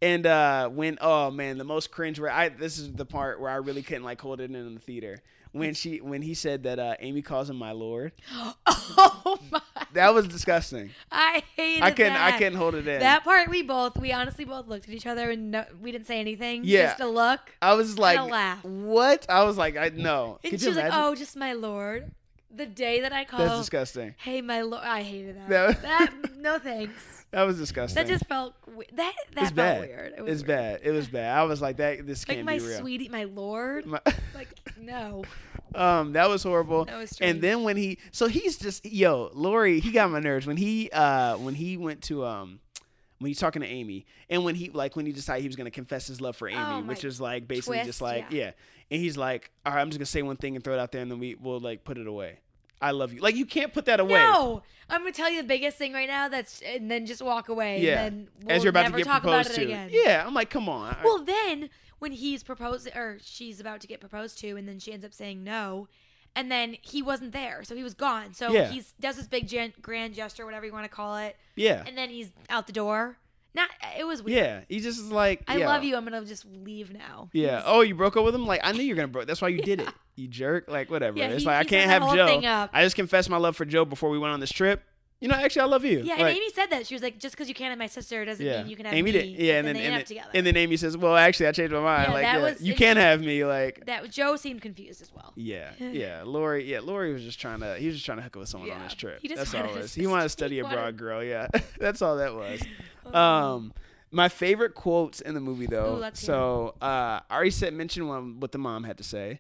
And uh when oh man, the most cringe where I this is the part where I really couldn't like hold it in in the theater. When she when he said that uh Amy calls him my lord. Oh my! That was disgusting. I hated I couldn't that. I couldn't hold it in. That part we both we honestly both looked at each other and no, we didn't say anything. Yeah. just a look. I was like laugh. what? I was like I no. And Could she was like, "Oh, just my lord." The day that I called. That's disgusting. Hey, my lord. I hated that. That- That, no thanks. That was disgusting. That just felt we- that that it's felt bad. weird. It was it's weird. bad. It was bad. I was like that. This Like can't my be real. sweetie, my lord. My- like no. um, that was horrible. That was strange. And then when he, so he's just yo, Laurie, he got my nerves when he, uh, when he went to um. When he's talking to Amy, and when he like when he decided he was gonna confess his love for Amy, Oh, my which is like basically just like yeah. yeah. And he's like, all right, I'm just gonna say one thing and throw it out there, and then we will like put it away. I love you. Like you can't put that away. No, I'm gonna tell you the biggest thing right now. That's and then just walk away. Yeah. And then we'll As you're about to get talk proposed about it to. again. Yeah, I'm like, come on. Well, then when he's proposing or she's about to get proposed to, and then she ends up saying no, and then he wasn't there, so he was gone. So Yeah. he does this big gen- grand gesture, whatever you want to call it, yeah, and then he's out the door. Not, uh, it was weird. yeah. He just is like, I yo. love you. I'm gonna just leave now. Yeah. Oh, you broke up with him? Like I knew you're gonna broke. That's why you did it. You jerk. Like whatever. Yeah, it's he- like I can't have Jo. I just confessed my love for Jo before we went on this trip. You know, actually, I love you. Yeah, and Amy said that she was like, just because you can't have my sister doesn't Yeah. mean you can have Amy me. did. Yeah, and then and, they and, then, up together. and then Amy says, "Well, actually, I changed my mind. Yeah, like, that yeah, was- you can't have me." Like, that Jo seemed confused as well. yeah, yeah. Laurie, yeah, Laurie was just trying to. He was just trying to hook up with someone on Yeah, this trip. he just That's all it was. He wanted to study abroad, girl. Yeah, that's all that was. Um, my favorite quotes in the movie, though. Ooh, let's hear so, uh, I already said mention one what the mom had to say.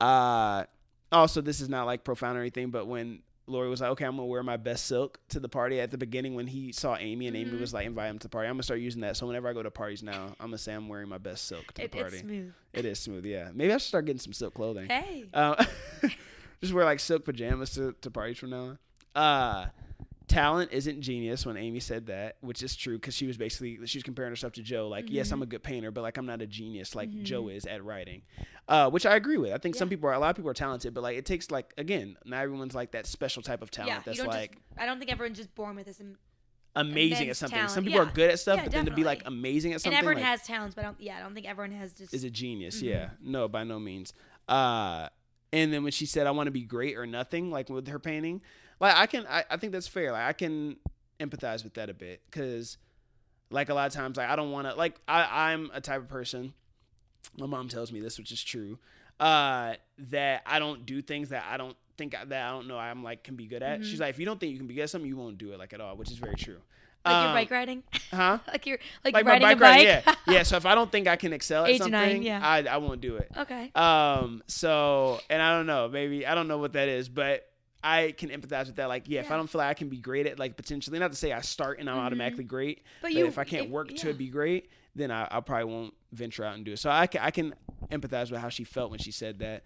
Uh, also, this is not like profound or anything, but when Laurie was like, "Okay, I'm gonna wear my best silk to the party," at the beginning when he saw Amy and Amy Mhm. was like, "Invite him to the party," I'm gonna start using that. So whenever I go to parties now, I'm gonna say I'm wearing my best silk to It, the party. it's smooth. It is smooth, yeah. Maybe I should start getting some silk clothing. Hey. Uh, just wear like silk pajamas to, to parties from now on. Uh, talent isn't genius when Amy said that, which is true because she was basically she was comparing herself to Jo. Like, yes, Mm-hmm. I'm a good painter, but like I'm not a genius like Jo is at writing. Uh, which I agree with. I think some people are a lot of people are talented, but like it takes like again, not everyone's like that special type of talent yeah, that's like just, I don't think everyone's just born with this. And, amazing at something. talent. Some people are good at stuff, Yeah, but then to be like amazing at something. and everyone like, has talents, but I don't, yeah, I don't think everyone has just. is a genius. Mm-hmm. Yeah, no, by no means. Uh, and then when she said, "I want to be great or nothing," like with her painting, like I can, I, I think that's fair. Like I can empathize with that a bit because, like a lot of times, like I don't want to, like I, I'm a type of person. My mom tells me this, which is true. Uh, that I don't do things that I don't think I- that I don't know I'm like can be good at. Mm-hmm. She's like, if you don't think you can be good at something, you won't do it like at all, which is very true. like Um, your bike riding, huh? like you're like, Like my riding bike a bike. ride, yeah, yeah. So if I don't think I can excel at Age something, nine, yeah. I I won't do it. okay. Um. So, and I don't know. Maybe I don't know what that is, but I can empathize with that. Like, yeah, if I don't feel like I can be great at, like, potentially, not to say I start and I'm automatically great, but, But you- if I can't if- work to be great, then I, I probably won't venture out and do it. So I can, I can empathize with how she felt when she said that.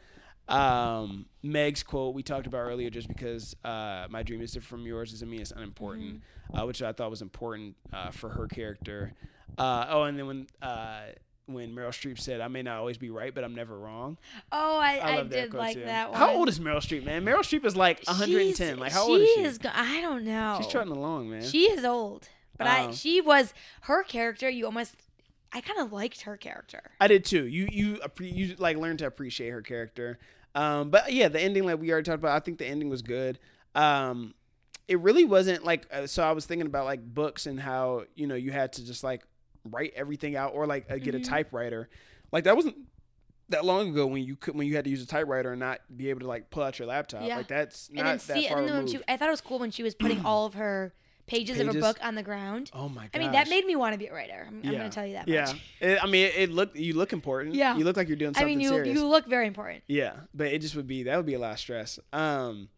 Um, Meg's quote we talked about earlier, just because uh, my dream is different from yours doesn't mean it's unimportant, Mm-hmm. uh, which I thought was important uh, for her character. Uh, oh, and then when uh, when Meryl Streep said, "I may not always be right, but I'm never wrong." Oh, I, I I, love that did like too. that one. How old is Meryl Streep, man? Meryl Streep is like 110. She's- like how old is she? Is, I don't know. She's trotting along, man. She is old, but I Um, she was her character. You almost, I kind of liked her character. I did too. You you you like learned to appreciate her character. Um, but yeah, the ending, like we already talked about, I think the ending was good. Um, it really wasn't like uh, so. I was thinking about like books and how you know you had to just like write everything out or like uh, get Mm-hmm. a typewriter. Like that wasn't that long ago when you could when you had to use a typewriter and not be able to like pull out your laptop. Yeah. Like that's And not then that see, far and then when removed. she, I thought it was cool when she was putting all of her pages, of her book on the ground. oh my god! I mean, that made me want to be a writer. I'm, I'm going to tell you that Yeah, much. It- I mean, it, it looked you look important. Yeah. you look like you're doing I something mean, you serious. you look very important. Yeah, but it just would be that would be a lot of stress. Um,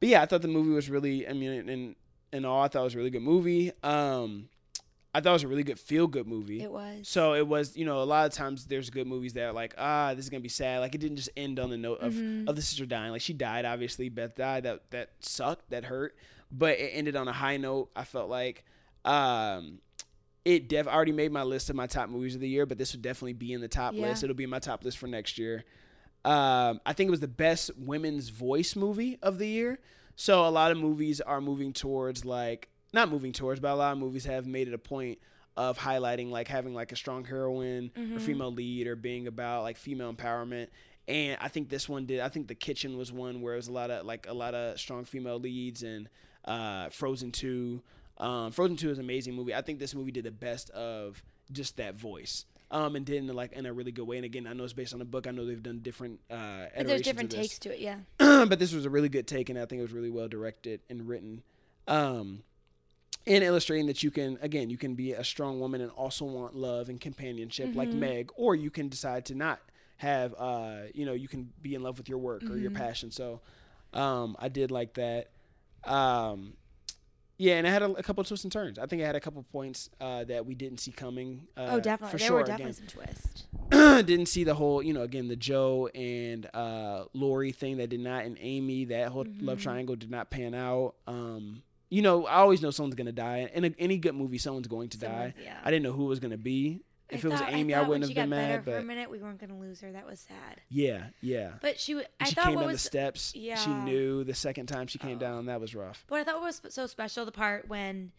but yeah, I thought the movie was really. I mean, in in all, I thought it was a really good movie. Um, I thought it was a really good feel good movie. It was. So it was, you know, a lot of times there's good movies that are like, ah, this is gonna be sad. Like it didn't just end on the note of Mm-hmm. of the sister dying. Like she died, obviously. Beth died. That that sucked. That hurt. But it ended on a high note. I felt like, um, it def I already made my list of my top movies of the year, but this would definitely be in the top Yeah. list. It'll be in my top list for next year. Um, I think it was the best women's voice movie of the year. So a lot of movies are moving towards like not moving towards, but a lot of movies have made it a point of highlighting like having like a strong heroine or female lead or being about like female empowerment. And I think this one did. I think The Kitchen was one where it was a lot of like a lot of strong female leads and uh, Frozen Two. Um, Frozen Two is an amazing movie. I think this movie did the best of just that voice. um, and did in like in a really good way. And again, I know it's based on a book. I know they've done different uh, But there's different takes to it, yeah. but this was a really good take, and I think it was really well directed and written. Um, and illustrating that you can, again, you can be a strong woman and also want love and companionship like Mm-hmm. Meg, or you can decide to not have, uh, you know, you can be in love with your work or your Mm-hmm. passion. So um, I did like that. Um, yeah, and it had a, a couple twists and turns. I think it had a couple points uh, that we didn't see coming. Uh, oh, definitely. For there sure. were definitely again, some twists. didn't see the whole, you know, again the Jo and uh, Laurie thing that did not, and Amy that whole love Mm-hmm. triangle did not pan out. Um, you know, I always know someone's gonna die in a, any good movie. Someone's going to die. Yeah. I didn't know who it was gonna be. If I it was Amy, I, thought when wouldn't have been mad. For a minute, we weren't gonna lose her. That was sad. yeah, yeah. But she, I she thought came what down was, the steps. Yeah. She knew the second time she came Oh. down. That was rough. But I thought what was so special the part when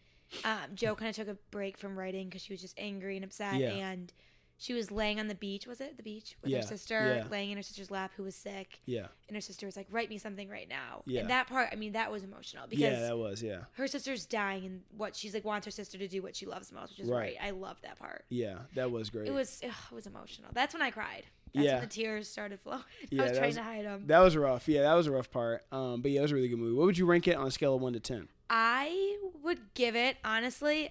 um, Jo kind of took a break from writing because she was just angry and upset, Yeah. and she was laying on the beach. Was it the beach with Yeah, her sister, yeah. laying in her sister's lap, who was sick, Yeah, and her sister was like, "Write me something right now." Yeah. And that part, I mean, that was emotional because yeah, that was yeah, her sister's dying, and what she's like wants her sister to do what she loves most, which is Right. right. I love that part. yeah, that was great. It was ugh, it was emotional. That's when I cried. That's Yeah. when the tears started flowing. I Yeah, was that trying was- to hide them. that was rough. Yeah, that was a rough part. Um, but yeah, it was a really good movie. What would you rank it on a scale of one to ten? I would give it honestly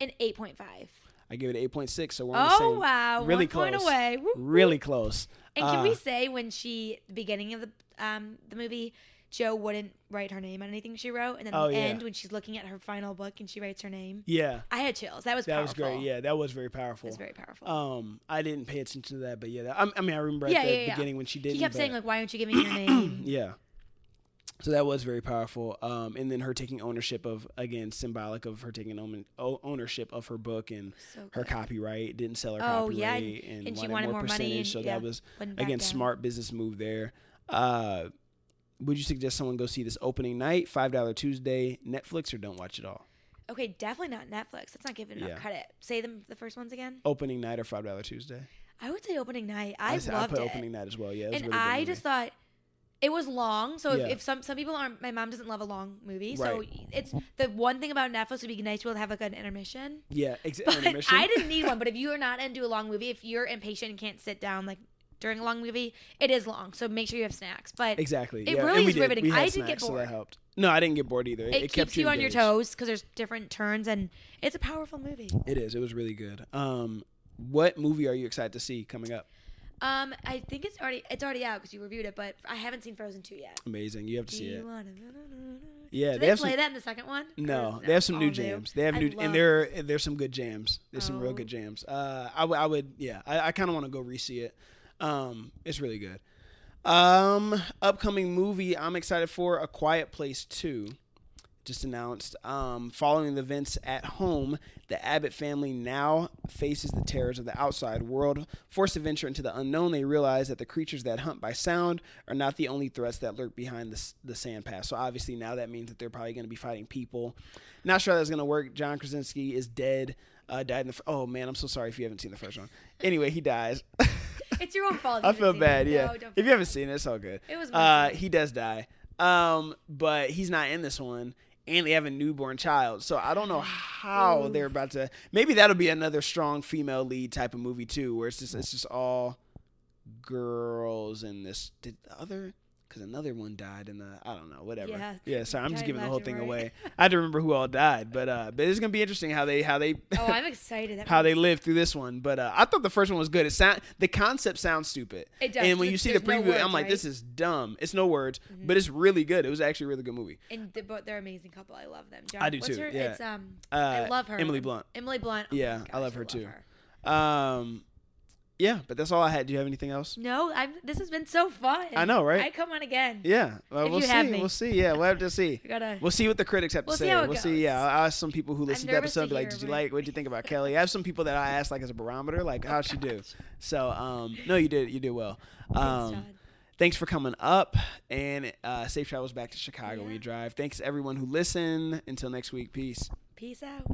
an eight point five. I give it eight point six. So we're on the Oh same. wow! really One close. away. Really close. And can Uh, we say when she the beginning of the um the movie, Jo wouldn't write her name on anything she wrote, and then Oh, the yeah. end when she's looking at her final book and she writes her name. Yeah, I had chills. That was that was great. Yeah, that was very it powerful. was very powerful. Um, I didn't pay attention to that, but yeah, that, I, I mean, I remember at the yeah, yeah. beginning when she did. he kept saying like, "Why aren't you giving me your name?" yeah. So that was very powerful. Um, and then her taking ownership of again symbolic of her taking ownership of her book and So her copyright didn't sell her Oh, copyright yeah, and, and she wanted, wanted more more money percentage. and- so yeah, that was again down. smart business move there. Uh, would you suggest someone go see this opening night, five dollar Tuesday, Netflix, or don't watch it all? Okay, definitely not Netflix. That's not giving enough Yeah. credit. Say them the first ones again. Opening night or five dollar Tuesday? I would say opening night. I, said- loved put it. opening night as well. Yeah, it was and really good I just thought it was long. So Yeah. if, if some some people aren't, my mom doesn't love a long movie. So Right. it's the one thing about Netflix would be nice to be able to have like an intermission. yeah, ex- But intermission. I didn't need one. But if you are not into a long movie, if you're impatient and can't sit down like during a long movie, it is long. So make sure you have snacks. But Exactly. It yeah. really and we is did. riveting. We had I didn't get snacks, So bored. that helped. No, I didn't get bored either. It, it, it keeps kept you on your engaged. toes because there's different turns and it's a powerful movie. It is. It was really good. Um, what movie are you excited to see coming up? Um, I think it's already it's already out because you reviewed it, but I haven't seen Frozen two yet. Amazing. You have to see it. Yeah, Do they they, have play some- that in the second one? Or No, they have some new jams. They have I new, and there there's some good jams. There's some real Oh. good jams. Uh, I, w- I would, yeah, I, I kind of want to go re-see it. Um, it's really good. Um, upcoming movie I'm excited for: A Quiet Place Two. Just announced. Um, following the events at home, the Abbott family now faces the terrors of the outside world. Forced to venture into the unknown, they realize that the creatures that hunt by sound are not the only threats that lurk behind the, the sand pass. So obviously now that means that they're probably going to be fighting people. Not sure that's going to work. John Krasinski is dead. Uh, died in the. F- oh man, I'm so sorry if you haven't seen the first one. Anyway, he dies. It's your own fault. I feel bad. it. Yeah. No, if you haven't seen it, it's all good. It was Uh, he does die. Um, but he's not in this one, and they have a newborn child. So I don't know mm. how they're about to. Maybe that'll be another strong female lead type of movie too, where it's just it's just all girls and this. Did the other? Because another one died in the I don't know whatever. Yeah, Yeah. Sorry, I'm just giving the whole thing right. away. I had to remember who all died, but uh, but it's gonna be interesting how they how they. Oh, I'm excited. That how they lived through this one. But uh, I thought the first one was good. It sound the concept sounds stupid. It does, And when you see the preview, no words, I'm like, right? this is dumb. It's no words, Mm-hmm. but it's really good. It was actually a really good movie. And the, but they're an amazing couple. I love them. John, I do what's too, Her? yeah. It's um. Uh, I love her. Emily Blunt. Emily Blunt. Oh Yeah, I love her too. her. Um, yeah, but that's all I had. Do you have anything else? No, I'm. This has been so fun. I know, right? I come on again. Yeah, well, we'll see. We'll see. Yeah, we'll have to see. Gotta. We'll see what the critics have to We'll see say. it we'll see. Yeah, I'll ask some people who listen to the nervous to episode. Be like, did you like? What did you think about Kelly? I have some people that I asked like as a barometer, like how'd she do? So, um, no, you did. You did well. Thanks, Um, Todd. thanks for coming up and uh, safe travels back to Chicago when you drive. Thanks everyone who listened. Until next week, peace. Peace out.